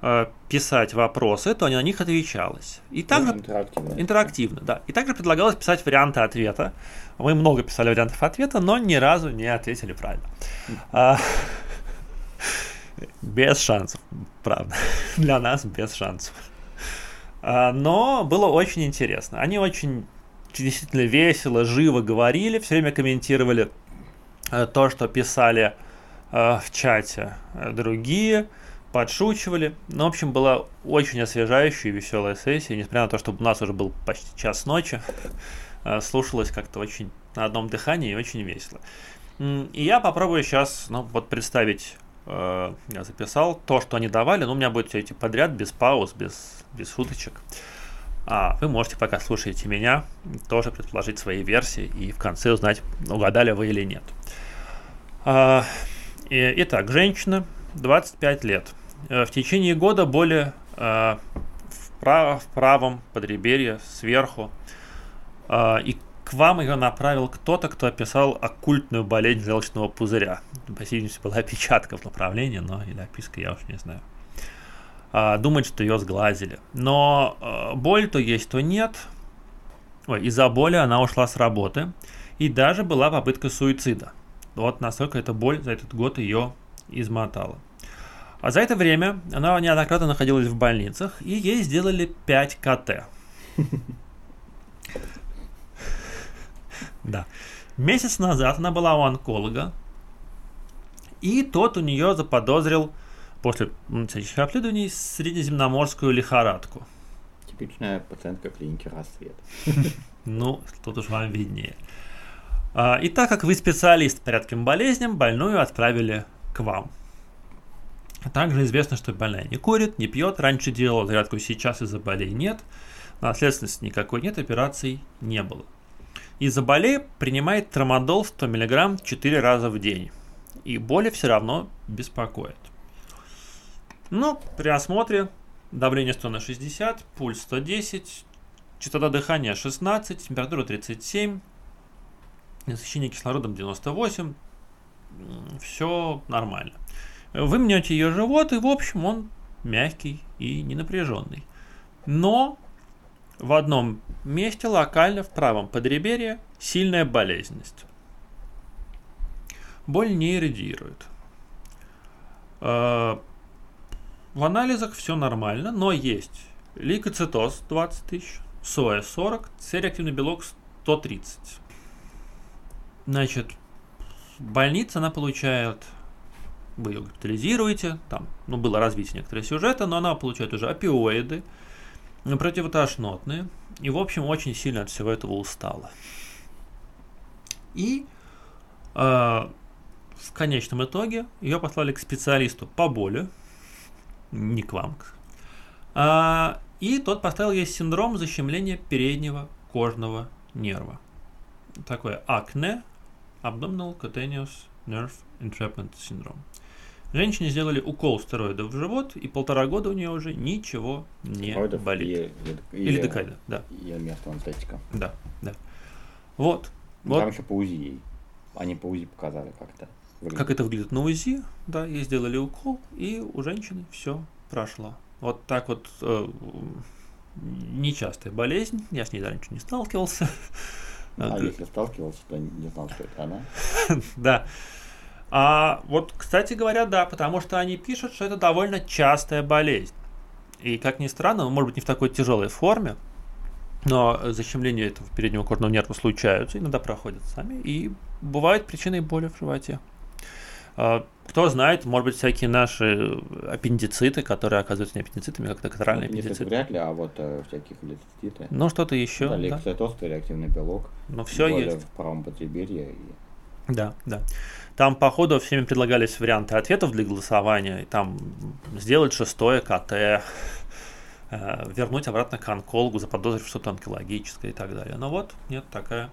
э, писать вопросы, то на них отвечалось. И также интерактивно. интерактивно, да. И также предлагалось писать варианты ответа. Мы много писали вариантов ответа, но ни разу не ответили правильно. Без шансов, правда. [LAUGHS] Для нас без шансов. А, но было очень интересно. Они очень действительно весело, живо говорили, все время комментировали э, то, что писали э, в чате э, другие, подшучивали. Ну, в общем, была очень освежающая и веселая сессия, несмотря на то, что у нас уже был почти час ночи. Слушалось как-то очень на одном дыхании и очень весело. И я попробую сейчас ну, вот представить я записал то, что они давали, но у меня будет все эти подряд, без пауз, без, без шуточек. А вы можете, пока слушаете меня, тоже предположить свои версии и в конце узнать, угадали вы или нет. А, и, итак, женщина, 25 лет. Э, в течение года боли а, в, прав, в правом подреберье сверху. А, и вам ее направил кто-то, кто описал оккультную болезнь желчного пузыря. По видимости, была опечатка в [LAUGHS] направлении, но или описка, я уж не знаю. А, думать, что ее сглазили. Но а, боль то есть, то нет. Ой, из-за боли она ушла с работы. И даже была попытка суицида. Вот настолько эта боль за этот год ее измотала. А за это время она неоднократно находилась в больницах, и ей сделали 5 КТ. [LAUGHS] Да. Месяц назад она была у онколога, и тот у нее заподозрил после всяких обследований средиземноморскую лихорадку. Типичная пациентка клиники «Рассвет». [LAUGHS] Ну, тут уж вам виднее. А, и так как вы специалист по редким болезням, больную отправили к вам. Также известно, что больная не курит, не пьет, раньше делала зарядку, сейчас из-за болей нет, наследственности никакой нет, операций не было. Из-за болей принимает трамадол 100 мг 4 раза в день, и боли все равно беспокоят. Ну, при осмотре давление 100 на 60, пульс 110, частота дыхания 16, температура 37, насыщение кислородом 98, все нормально. Вы мнете ее живот, и в общем он мягкий и ненапряженный. Но в одном месте локально в правом подреберье сильная болезненность. Боль не радиирует. Э, в анализах все нормально, но есть лейкоцитоз 20 тысяч, соя 40, C-реактивный белок 130. Значит, больница она получает, вы ее госпитализируете, там, ну, было развитие некоторые сюжета, но она получает уже опиоиды, противотошнотные, и, в общем, очень сильно от всего этого устала. И э, в конечном итоге ее послали к специалисту по боли, не к вам. А, и тот поставил ей синдром защемления переднего кожного нерва. Такое акне, abdominal cutaneous nerve entrapment syndrome. Женщине сделали укол стероидов в живот, и полтора года у нее уже ничего не Стероидов болит. И, и, Или декайда, да. И анестетика. Да, да. Вот. Вот. Там еще по УЗИ. Они по УЗИ показали как-то. Как это выглядит на УЗИ, да, ей сделали укол, и у женщины все прошло. Вот так вот э, нечастая болезнь, я с ней раньше не сталкивался. А [LAUGHS] если сталкивался, то не знал, что это она. [LAUGHS] Да. А вот, кстати говоря, да, потому что они пишут, что это довольно частая болезнь. И как ни странно, может быть не в такой тяжелой форме, но защемление этого переднего кожного нерва случаются, иногда проходят сами, и бывают причиной боли в животе. А, кто знает, может быть, всякие наши аппендициты, которые оказываются не аппендицитами, как докторальные ну, аппендициты. вряд ли, а вот э, всякие холециститы. Ну, что-то еще. Да, лейкоцитоз, да. реактивный белок. Ну, все есть. в правом подреберье. И... Да, да. Там, по ходу, всеми предлагались варианты ответов для голосования. И там сделать шестое КТ, э, вернуть обратно к онкологу, заподозрив что-то онкологическое и так далее. Но вот, нет, такая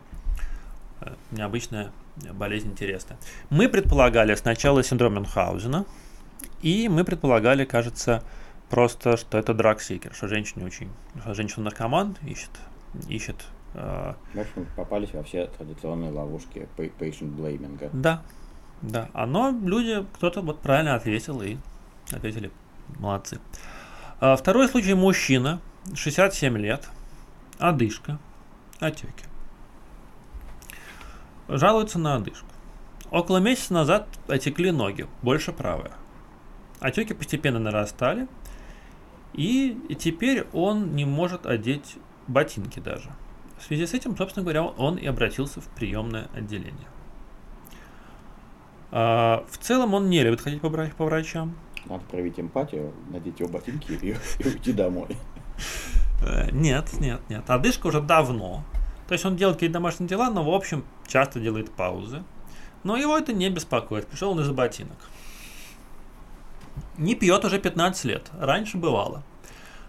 э, необычная болезнь интересная. Мы предполагали сначала синдром Мюнхгаузена, и мы предполагали, кажется, просто, что это драгсикер, что женщина очень, что женщина наркоман ищет, ищет. В общем, попались во все традиционные ловушки patient blaming. Да, да. А но люди, кто-то вот правильно ответил и ответили, молодцы. А второй случай мужчина, 67 лет, одышка, отеки. Жалуется на одышку. Около месяца назад отекли ноги, больше правая. Отеки постепенно нарастали, и теперь он не может одеть ботинки даже. В связи с этим, собственно говоря, он и обратился в приемное отделение. А, в целом он не любит ходить по, врач- по врачам. Надо проявить эмпатию, надеть его ботинки и, и уйти домой. Э, Нет, нет, нет. Одышка уже давно. То есть он делает какие-то домашние дела, но в общем часто делает паузы. Но его это не беспокоит. Пришел он из-за ботинок. Не пьет уже 15 лет. Раньше бывало.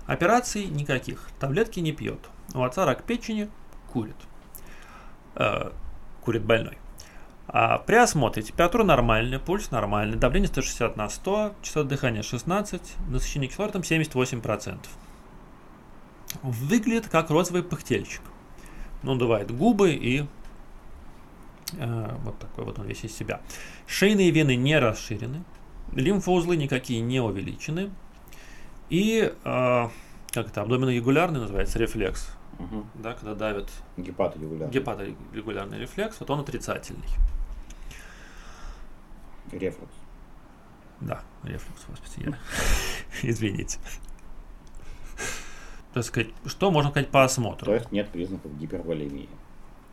Операций никаких. Таблетки не пьет. У отца рак печени, курит. Э, курит больной. А при осмотре температура нормальная, пульс нормальный, давление 160 на 100, частота дыхания 16, насыщение кислородом 78%. Выглядит как розовый пыхтельчик. Он надувает губы и э, вот такой вот он весь из себя. Шейные вены не расширены, лимфоузлы никакие не увеличены. И э, как это, абдомино-ягулярный называется рефлекс, Угу. да, когда давят Гепаторегулярный. гепаторегулярный рефлекс, вот он отрицательный. Рефлюкс. Да, рефлюкс, господи, я... Извините. Так сказать, что можно сказать по осмотру? То есть нет признаков гиперволемии.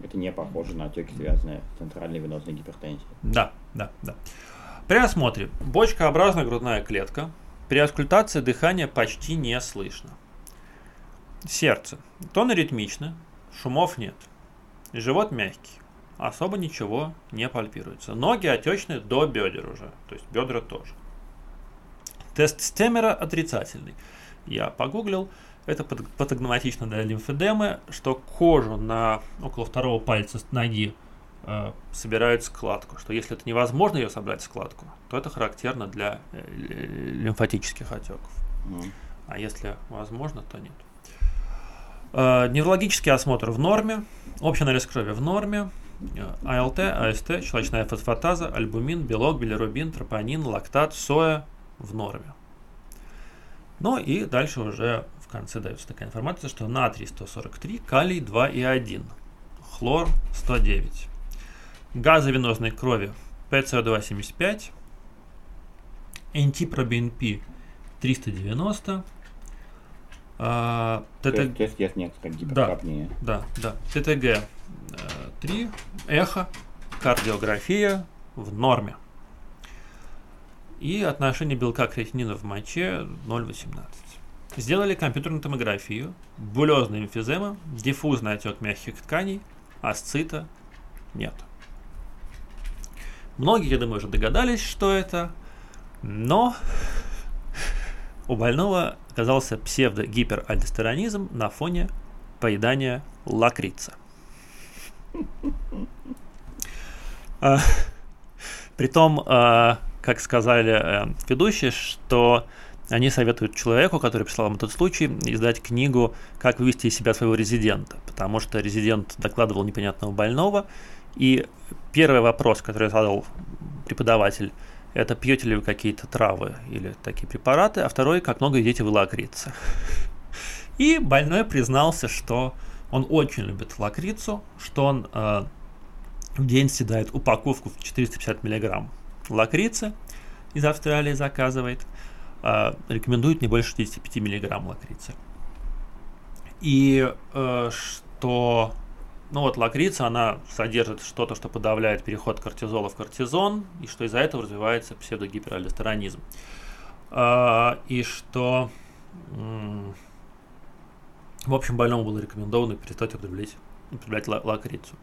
Это не похоже на отеки, связанные с центральной венозной гипертензией. Да, да, да. При осмотре бочкообразная грудная клетка. При аскультации дыхание почти не слышно. Сердце. Тон ритмично, шумов нет. Живот мягкий. Особо ничего не пальпируется. Ноги отечны до бедер уже. То есть бедра тоже. Тест Стемера отрицательный. Я погуглил. Это пат- патогноматично для лимфедемы, что кожу на около второго пальца ноги э, собирают складку. Что если это невозможно ее собрать складку, то это характерно для э, лимфатических отеков. Мгм. А если возможно, то нет. Э, Неврологический осмотр в норме, общий анализ крови в норме, э, АЛТ, АСТ, щелочная фосфатаза, альбумин, белок, билирубин, тропонин, лактат, соя в норме. Ну и дальше уже в конце дается такая информация, что натрий 143, калий 2 и 1, хлор 109, газы венозной крови ПЦО275, НТ-пробинП 390, а, ТТ то есть есть некоторая гипертропния. да, да. ТТГ э, 3, эхо, кардиография в норме. И отношение белка креатинина в моче 0,18. Сделали компьютерную томографию, булезная эмфизема, диффузный отек мягких тканей, асцита нет. Многие, я думаю, уже догадались, что это, но у больного оказался псевдогиперальдостеронизм на фоне поедания лакрица. А, Притом, а, как сказали э, ведущие, что они советуют человеку, который прислал им этот случай, издать книгу «Как вывести из себя своего резидента», потому что резидент докладывал непонятного больного, и первый вопрос, который задал преподаватель, это пьете ли вы какие-то травы или такие препараты, а второй, как много едите вы лакрицы. [LAUGHS] И больной признался, что он очень любит лакрицу, что он э, в день съедает упаковку в 450 миллиграмм лакрицы из Австралии заказывает, э, рекомендует не больше 65 миллиграмм лакрицы. И э, что, ну вот лакрица, она содержит что-то, что подавляет переход кортизола в кортизон, и что из-за этого развивается псевдогиперальдостеронизм. Э, и что, в общем, больному было рекомендовано перестать употреблять, употреблять ла- лакрицу.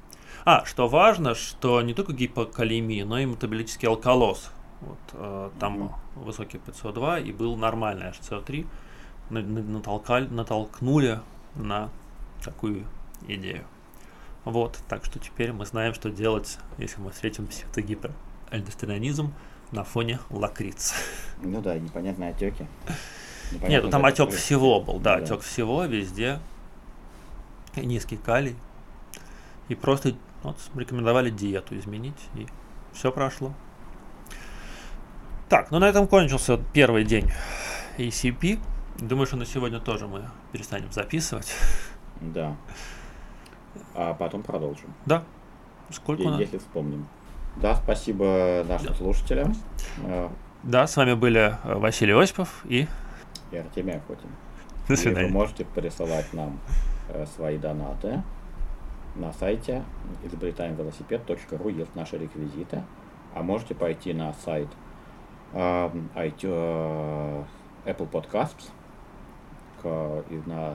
А, что важно, что не только гипокалемия, но и метаболический алкалоз. Вот, э, там Мгм. высокий ПЦО2 и был нормальный HCO3. На- на- натолкали, натолкнули на такую идею. Вот, так что теперь мы знаем, что делать, если мы встретим псевдогиперальдостеронизм на фоне лакриц. Ну да, непонятные отеки. Нет, ну там отек отек всего был, да, Да. отек всего везде. Низкий калий. И просто вот, рекомендовали диету изменить, и все прошло. Так, ну на этом кончился первый день ACP. Думаю, что на сегодня тоже мы перестанем записывать. Да. А потом продолжим. Да. Сколько е- у нас? Если вспомним. Да, спасибо нашим Да. слушателям. Э, Да, с вами были э, Василий Осипов и И Артемий Охотин. до И Вы свидания. можете присылать нам э, свои донаты на сайте изобретаемвелосипед.ру есть наши реквизиты. А можете пойти на сайт э, iTunes, Apple Podcasts к- и на,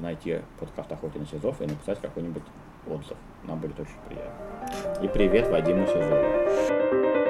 найти подкаст «Охоте на Сизов» и написать какой-нибудь отзыв. Нам будет очень приятно. И привет Вадиму Сизову.